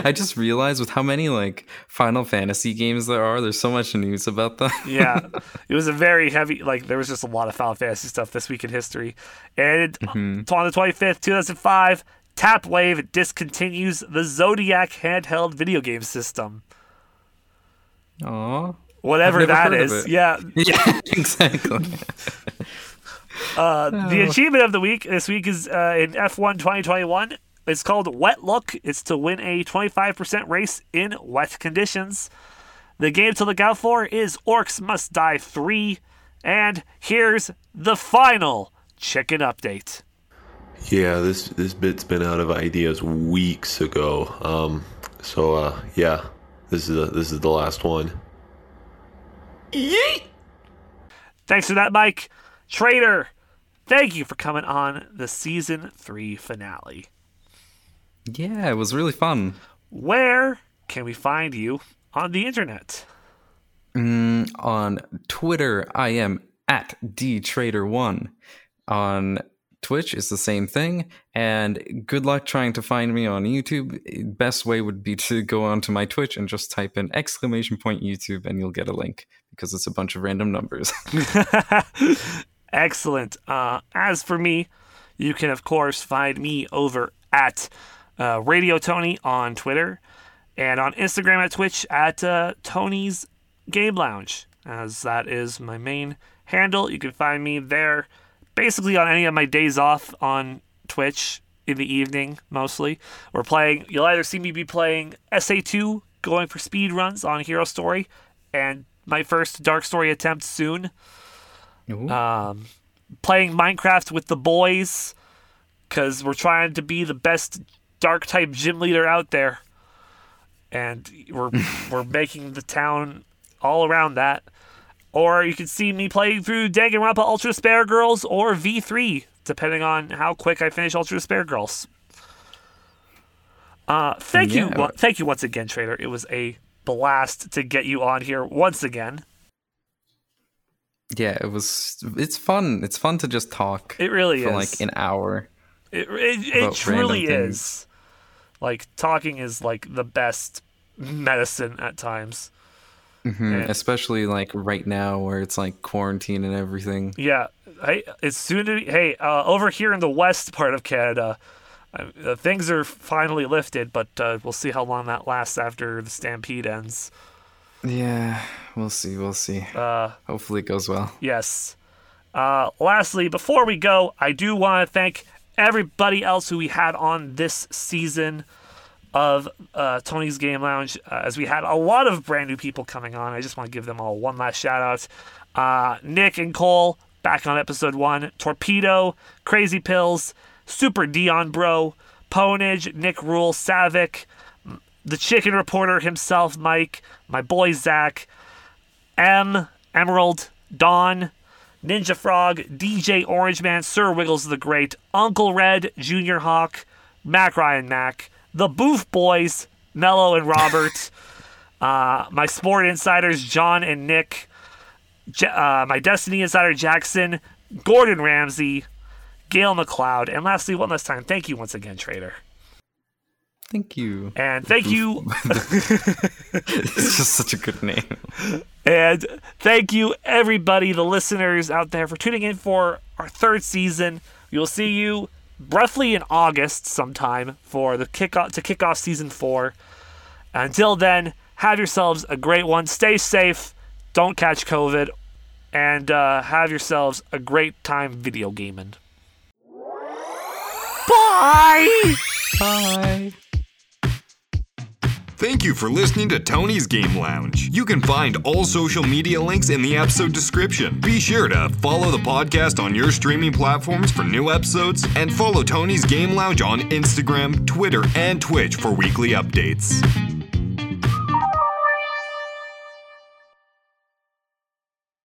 I just realized with how many like Final Fantasy games there are, there's so much news about them. Yeah, it was a very heavy. Like there was just a lot of Final Fantasy stuff this week in history. And on the 25th, 2005, Tapwave discontinues the Zodiac handheld video game system, Aw. whatever that it. Yeah, Yeah, exactly. Uh, the achievement of the week this week is uh, in F1 2021. It's called Wet Look. It's to win a 25% race in wet conditions. The game to look out for is Orcs Must Die 3. And here's the final chicken update. Yeah, this this bit's been out of ideas weeks ago. Um, so uh, yeah, this is a, this is the last one. Yeet. Thanks for that, Mike. Trader, thank you for coming on the season three finale. Yeah, it was really fun. Where can we find you on the internet? Mm, on Twitter, I am at dtrader1. On Twitch, it's the same thing. And good luck trying to find me on YouTube. Best way would be to go onto my Twitch and just type in exclamation point YouTube and you'll get a link because it's a bunch of random numbers. Excellent. Uh, as for me, you can, of course, find me over at uh, Radio Tony on Twitter and on Instagram at Twitch at uh, Tony's Game Lounge, as that is my main handle. You can find me there basically on any of my days off on Twitch in the evening, mostly. We're playing, you'll either see me be playing SA2, going for speed runs on Hero Story, and my first Dark Story attempt soon. Um, playing Minecraft with the boys because we're trying to be the best dark type gym leader out there, and we're we're making the town all around that. Or you can see me playing through Danganronpa Ultra Despair Girls or V3, depending on how quick I finish Ultra Despair Girls. Uh, thank you, thank you once again, Trader. It was a blast to get you on here once again. yeah, it was. It's fun. It's fun to just talk It really for is. like an hour. It it, it truly is. Like talking is like the best medicine at times. Mhm, Yeah. Especially like right now where it's like quarantine and everything. Yeah, hey, it's soon to be. Hey, uh, over here in the west part of Canada, uh, things are finally lifted, but uh, we'll see how long that lasts after the stampede ends. Yeah, we'll see. We'll see. Uh, Hopefully it goes well. Yes. Uh, lastly, before we go, I do want to thank everybody else who we had on this season of uh, Tony's Game Lounge, uh, as we had a lot of brand new people coming on. I just want to give them all one last shout out. Uh, Nick and Cole back on episode one, Torpedo, Crazy Pills, Super Dion Bro, Ponage, Nick Rule, Savick, the chicken reporter himself, Mike, my boy Zach, M, Emerald, Dawn, Ninja Frog, DJ Orange Man, Sir Wiggles the Great, Uncle Red, Junior Hawk, Mac Ryan Mac, the Boof Boys, Mello and Robert, uh, my Sport Insiders, John and Nick, J- uh, my Destiny Insider, Jackson, Gordon Ramsay, Gail McLeod, and lastly, one last time, thank you once again, Trader. Thank you. And thank you it's just such a good name. And thank you, everybody, the listeners out there, for tuning in for our third season. We will see you roughly in August sometime for the kick off, to kick off season four. Until then, have yourselves a great one. Stay safe. Don't catch COVID. And uh, have yourselves a great time video gaming. Bye! Bye. Thank you for listening to Tony's Game Lounge. You can find all social media links in the episode description. Be sure to follow the podcast on your streaming platforms for new episodes and follow Tony's Game Lounge on Instagram, Twitter, and Twitch for weekly updates.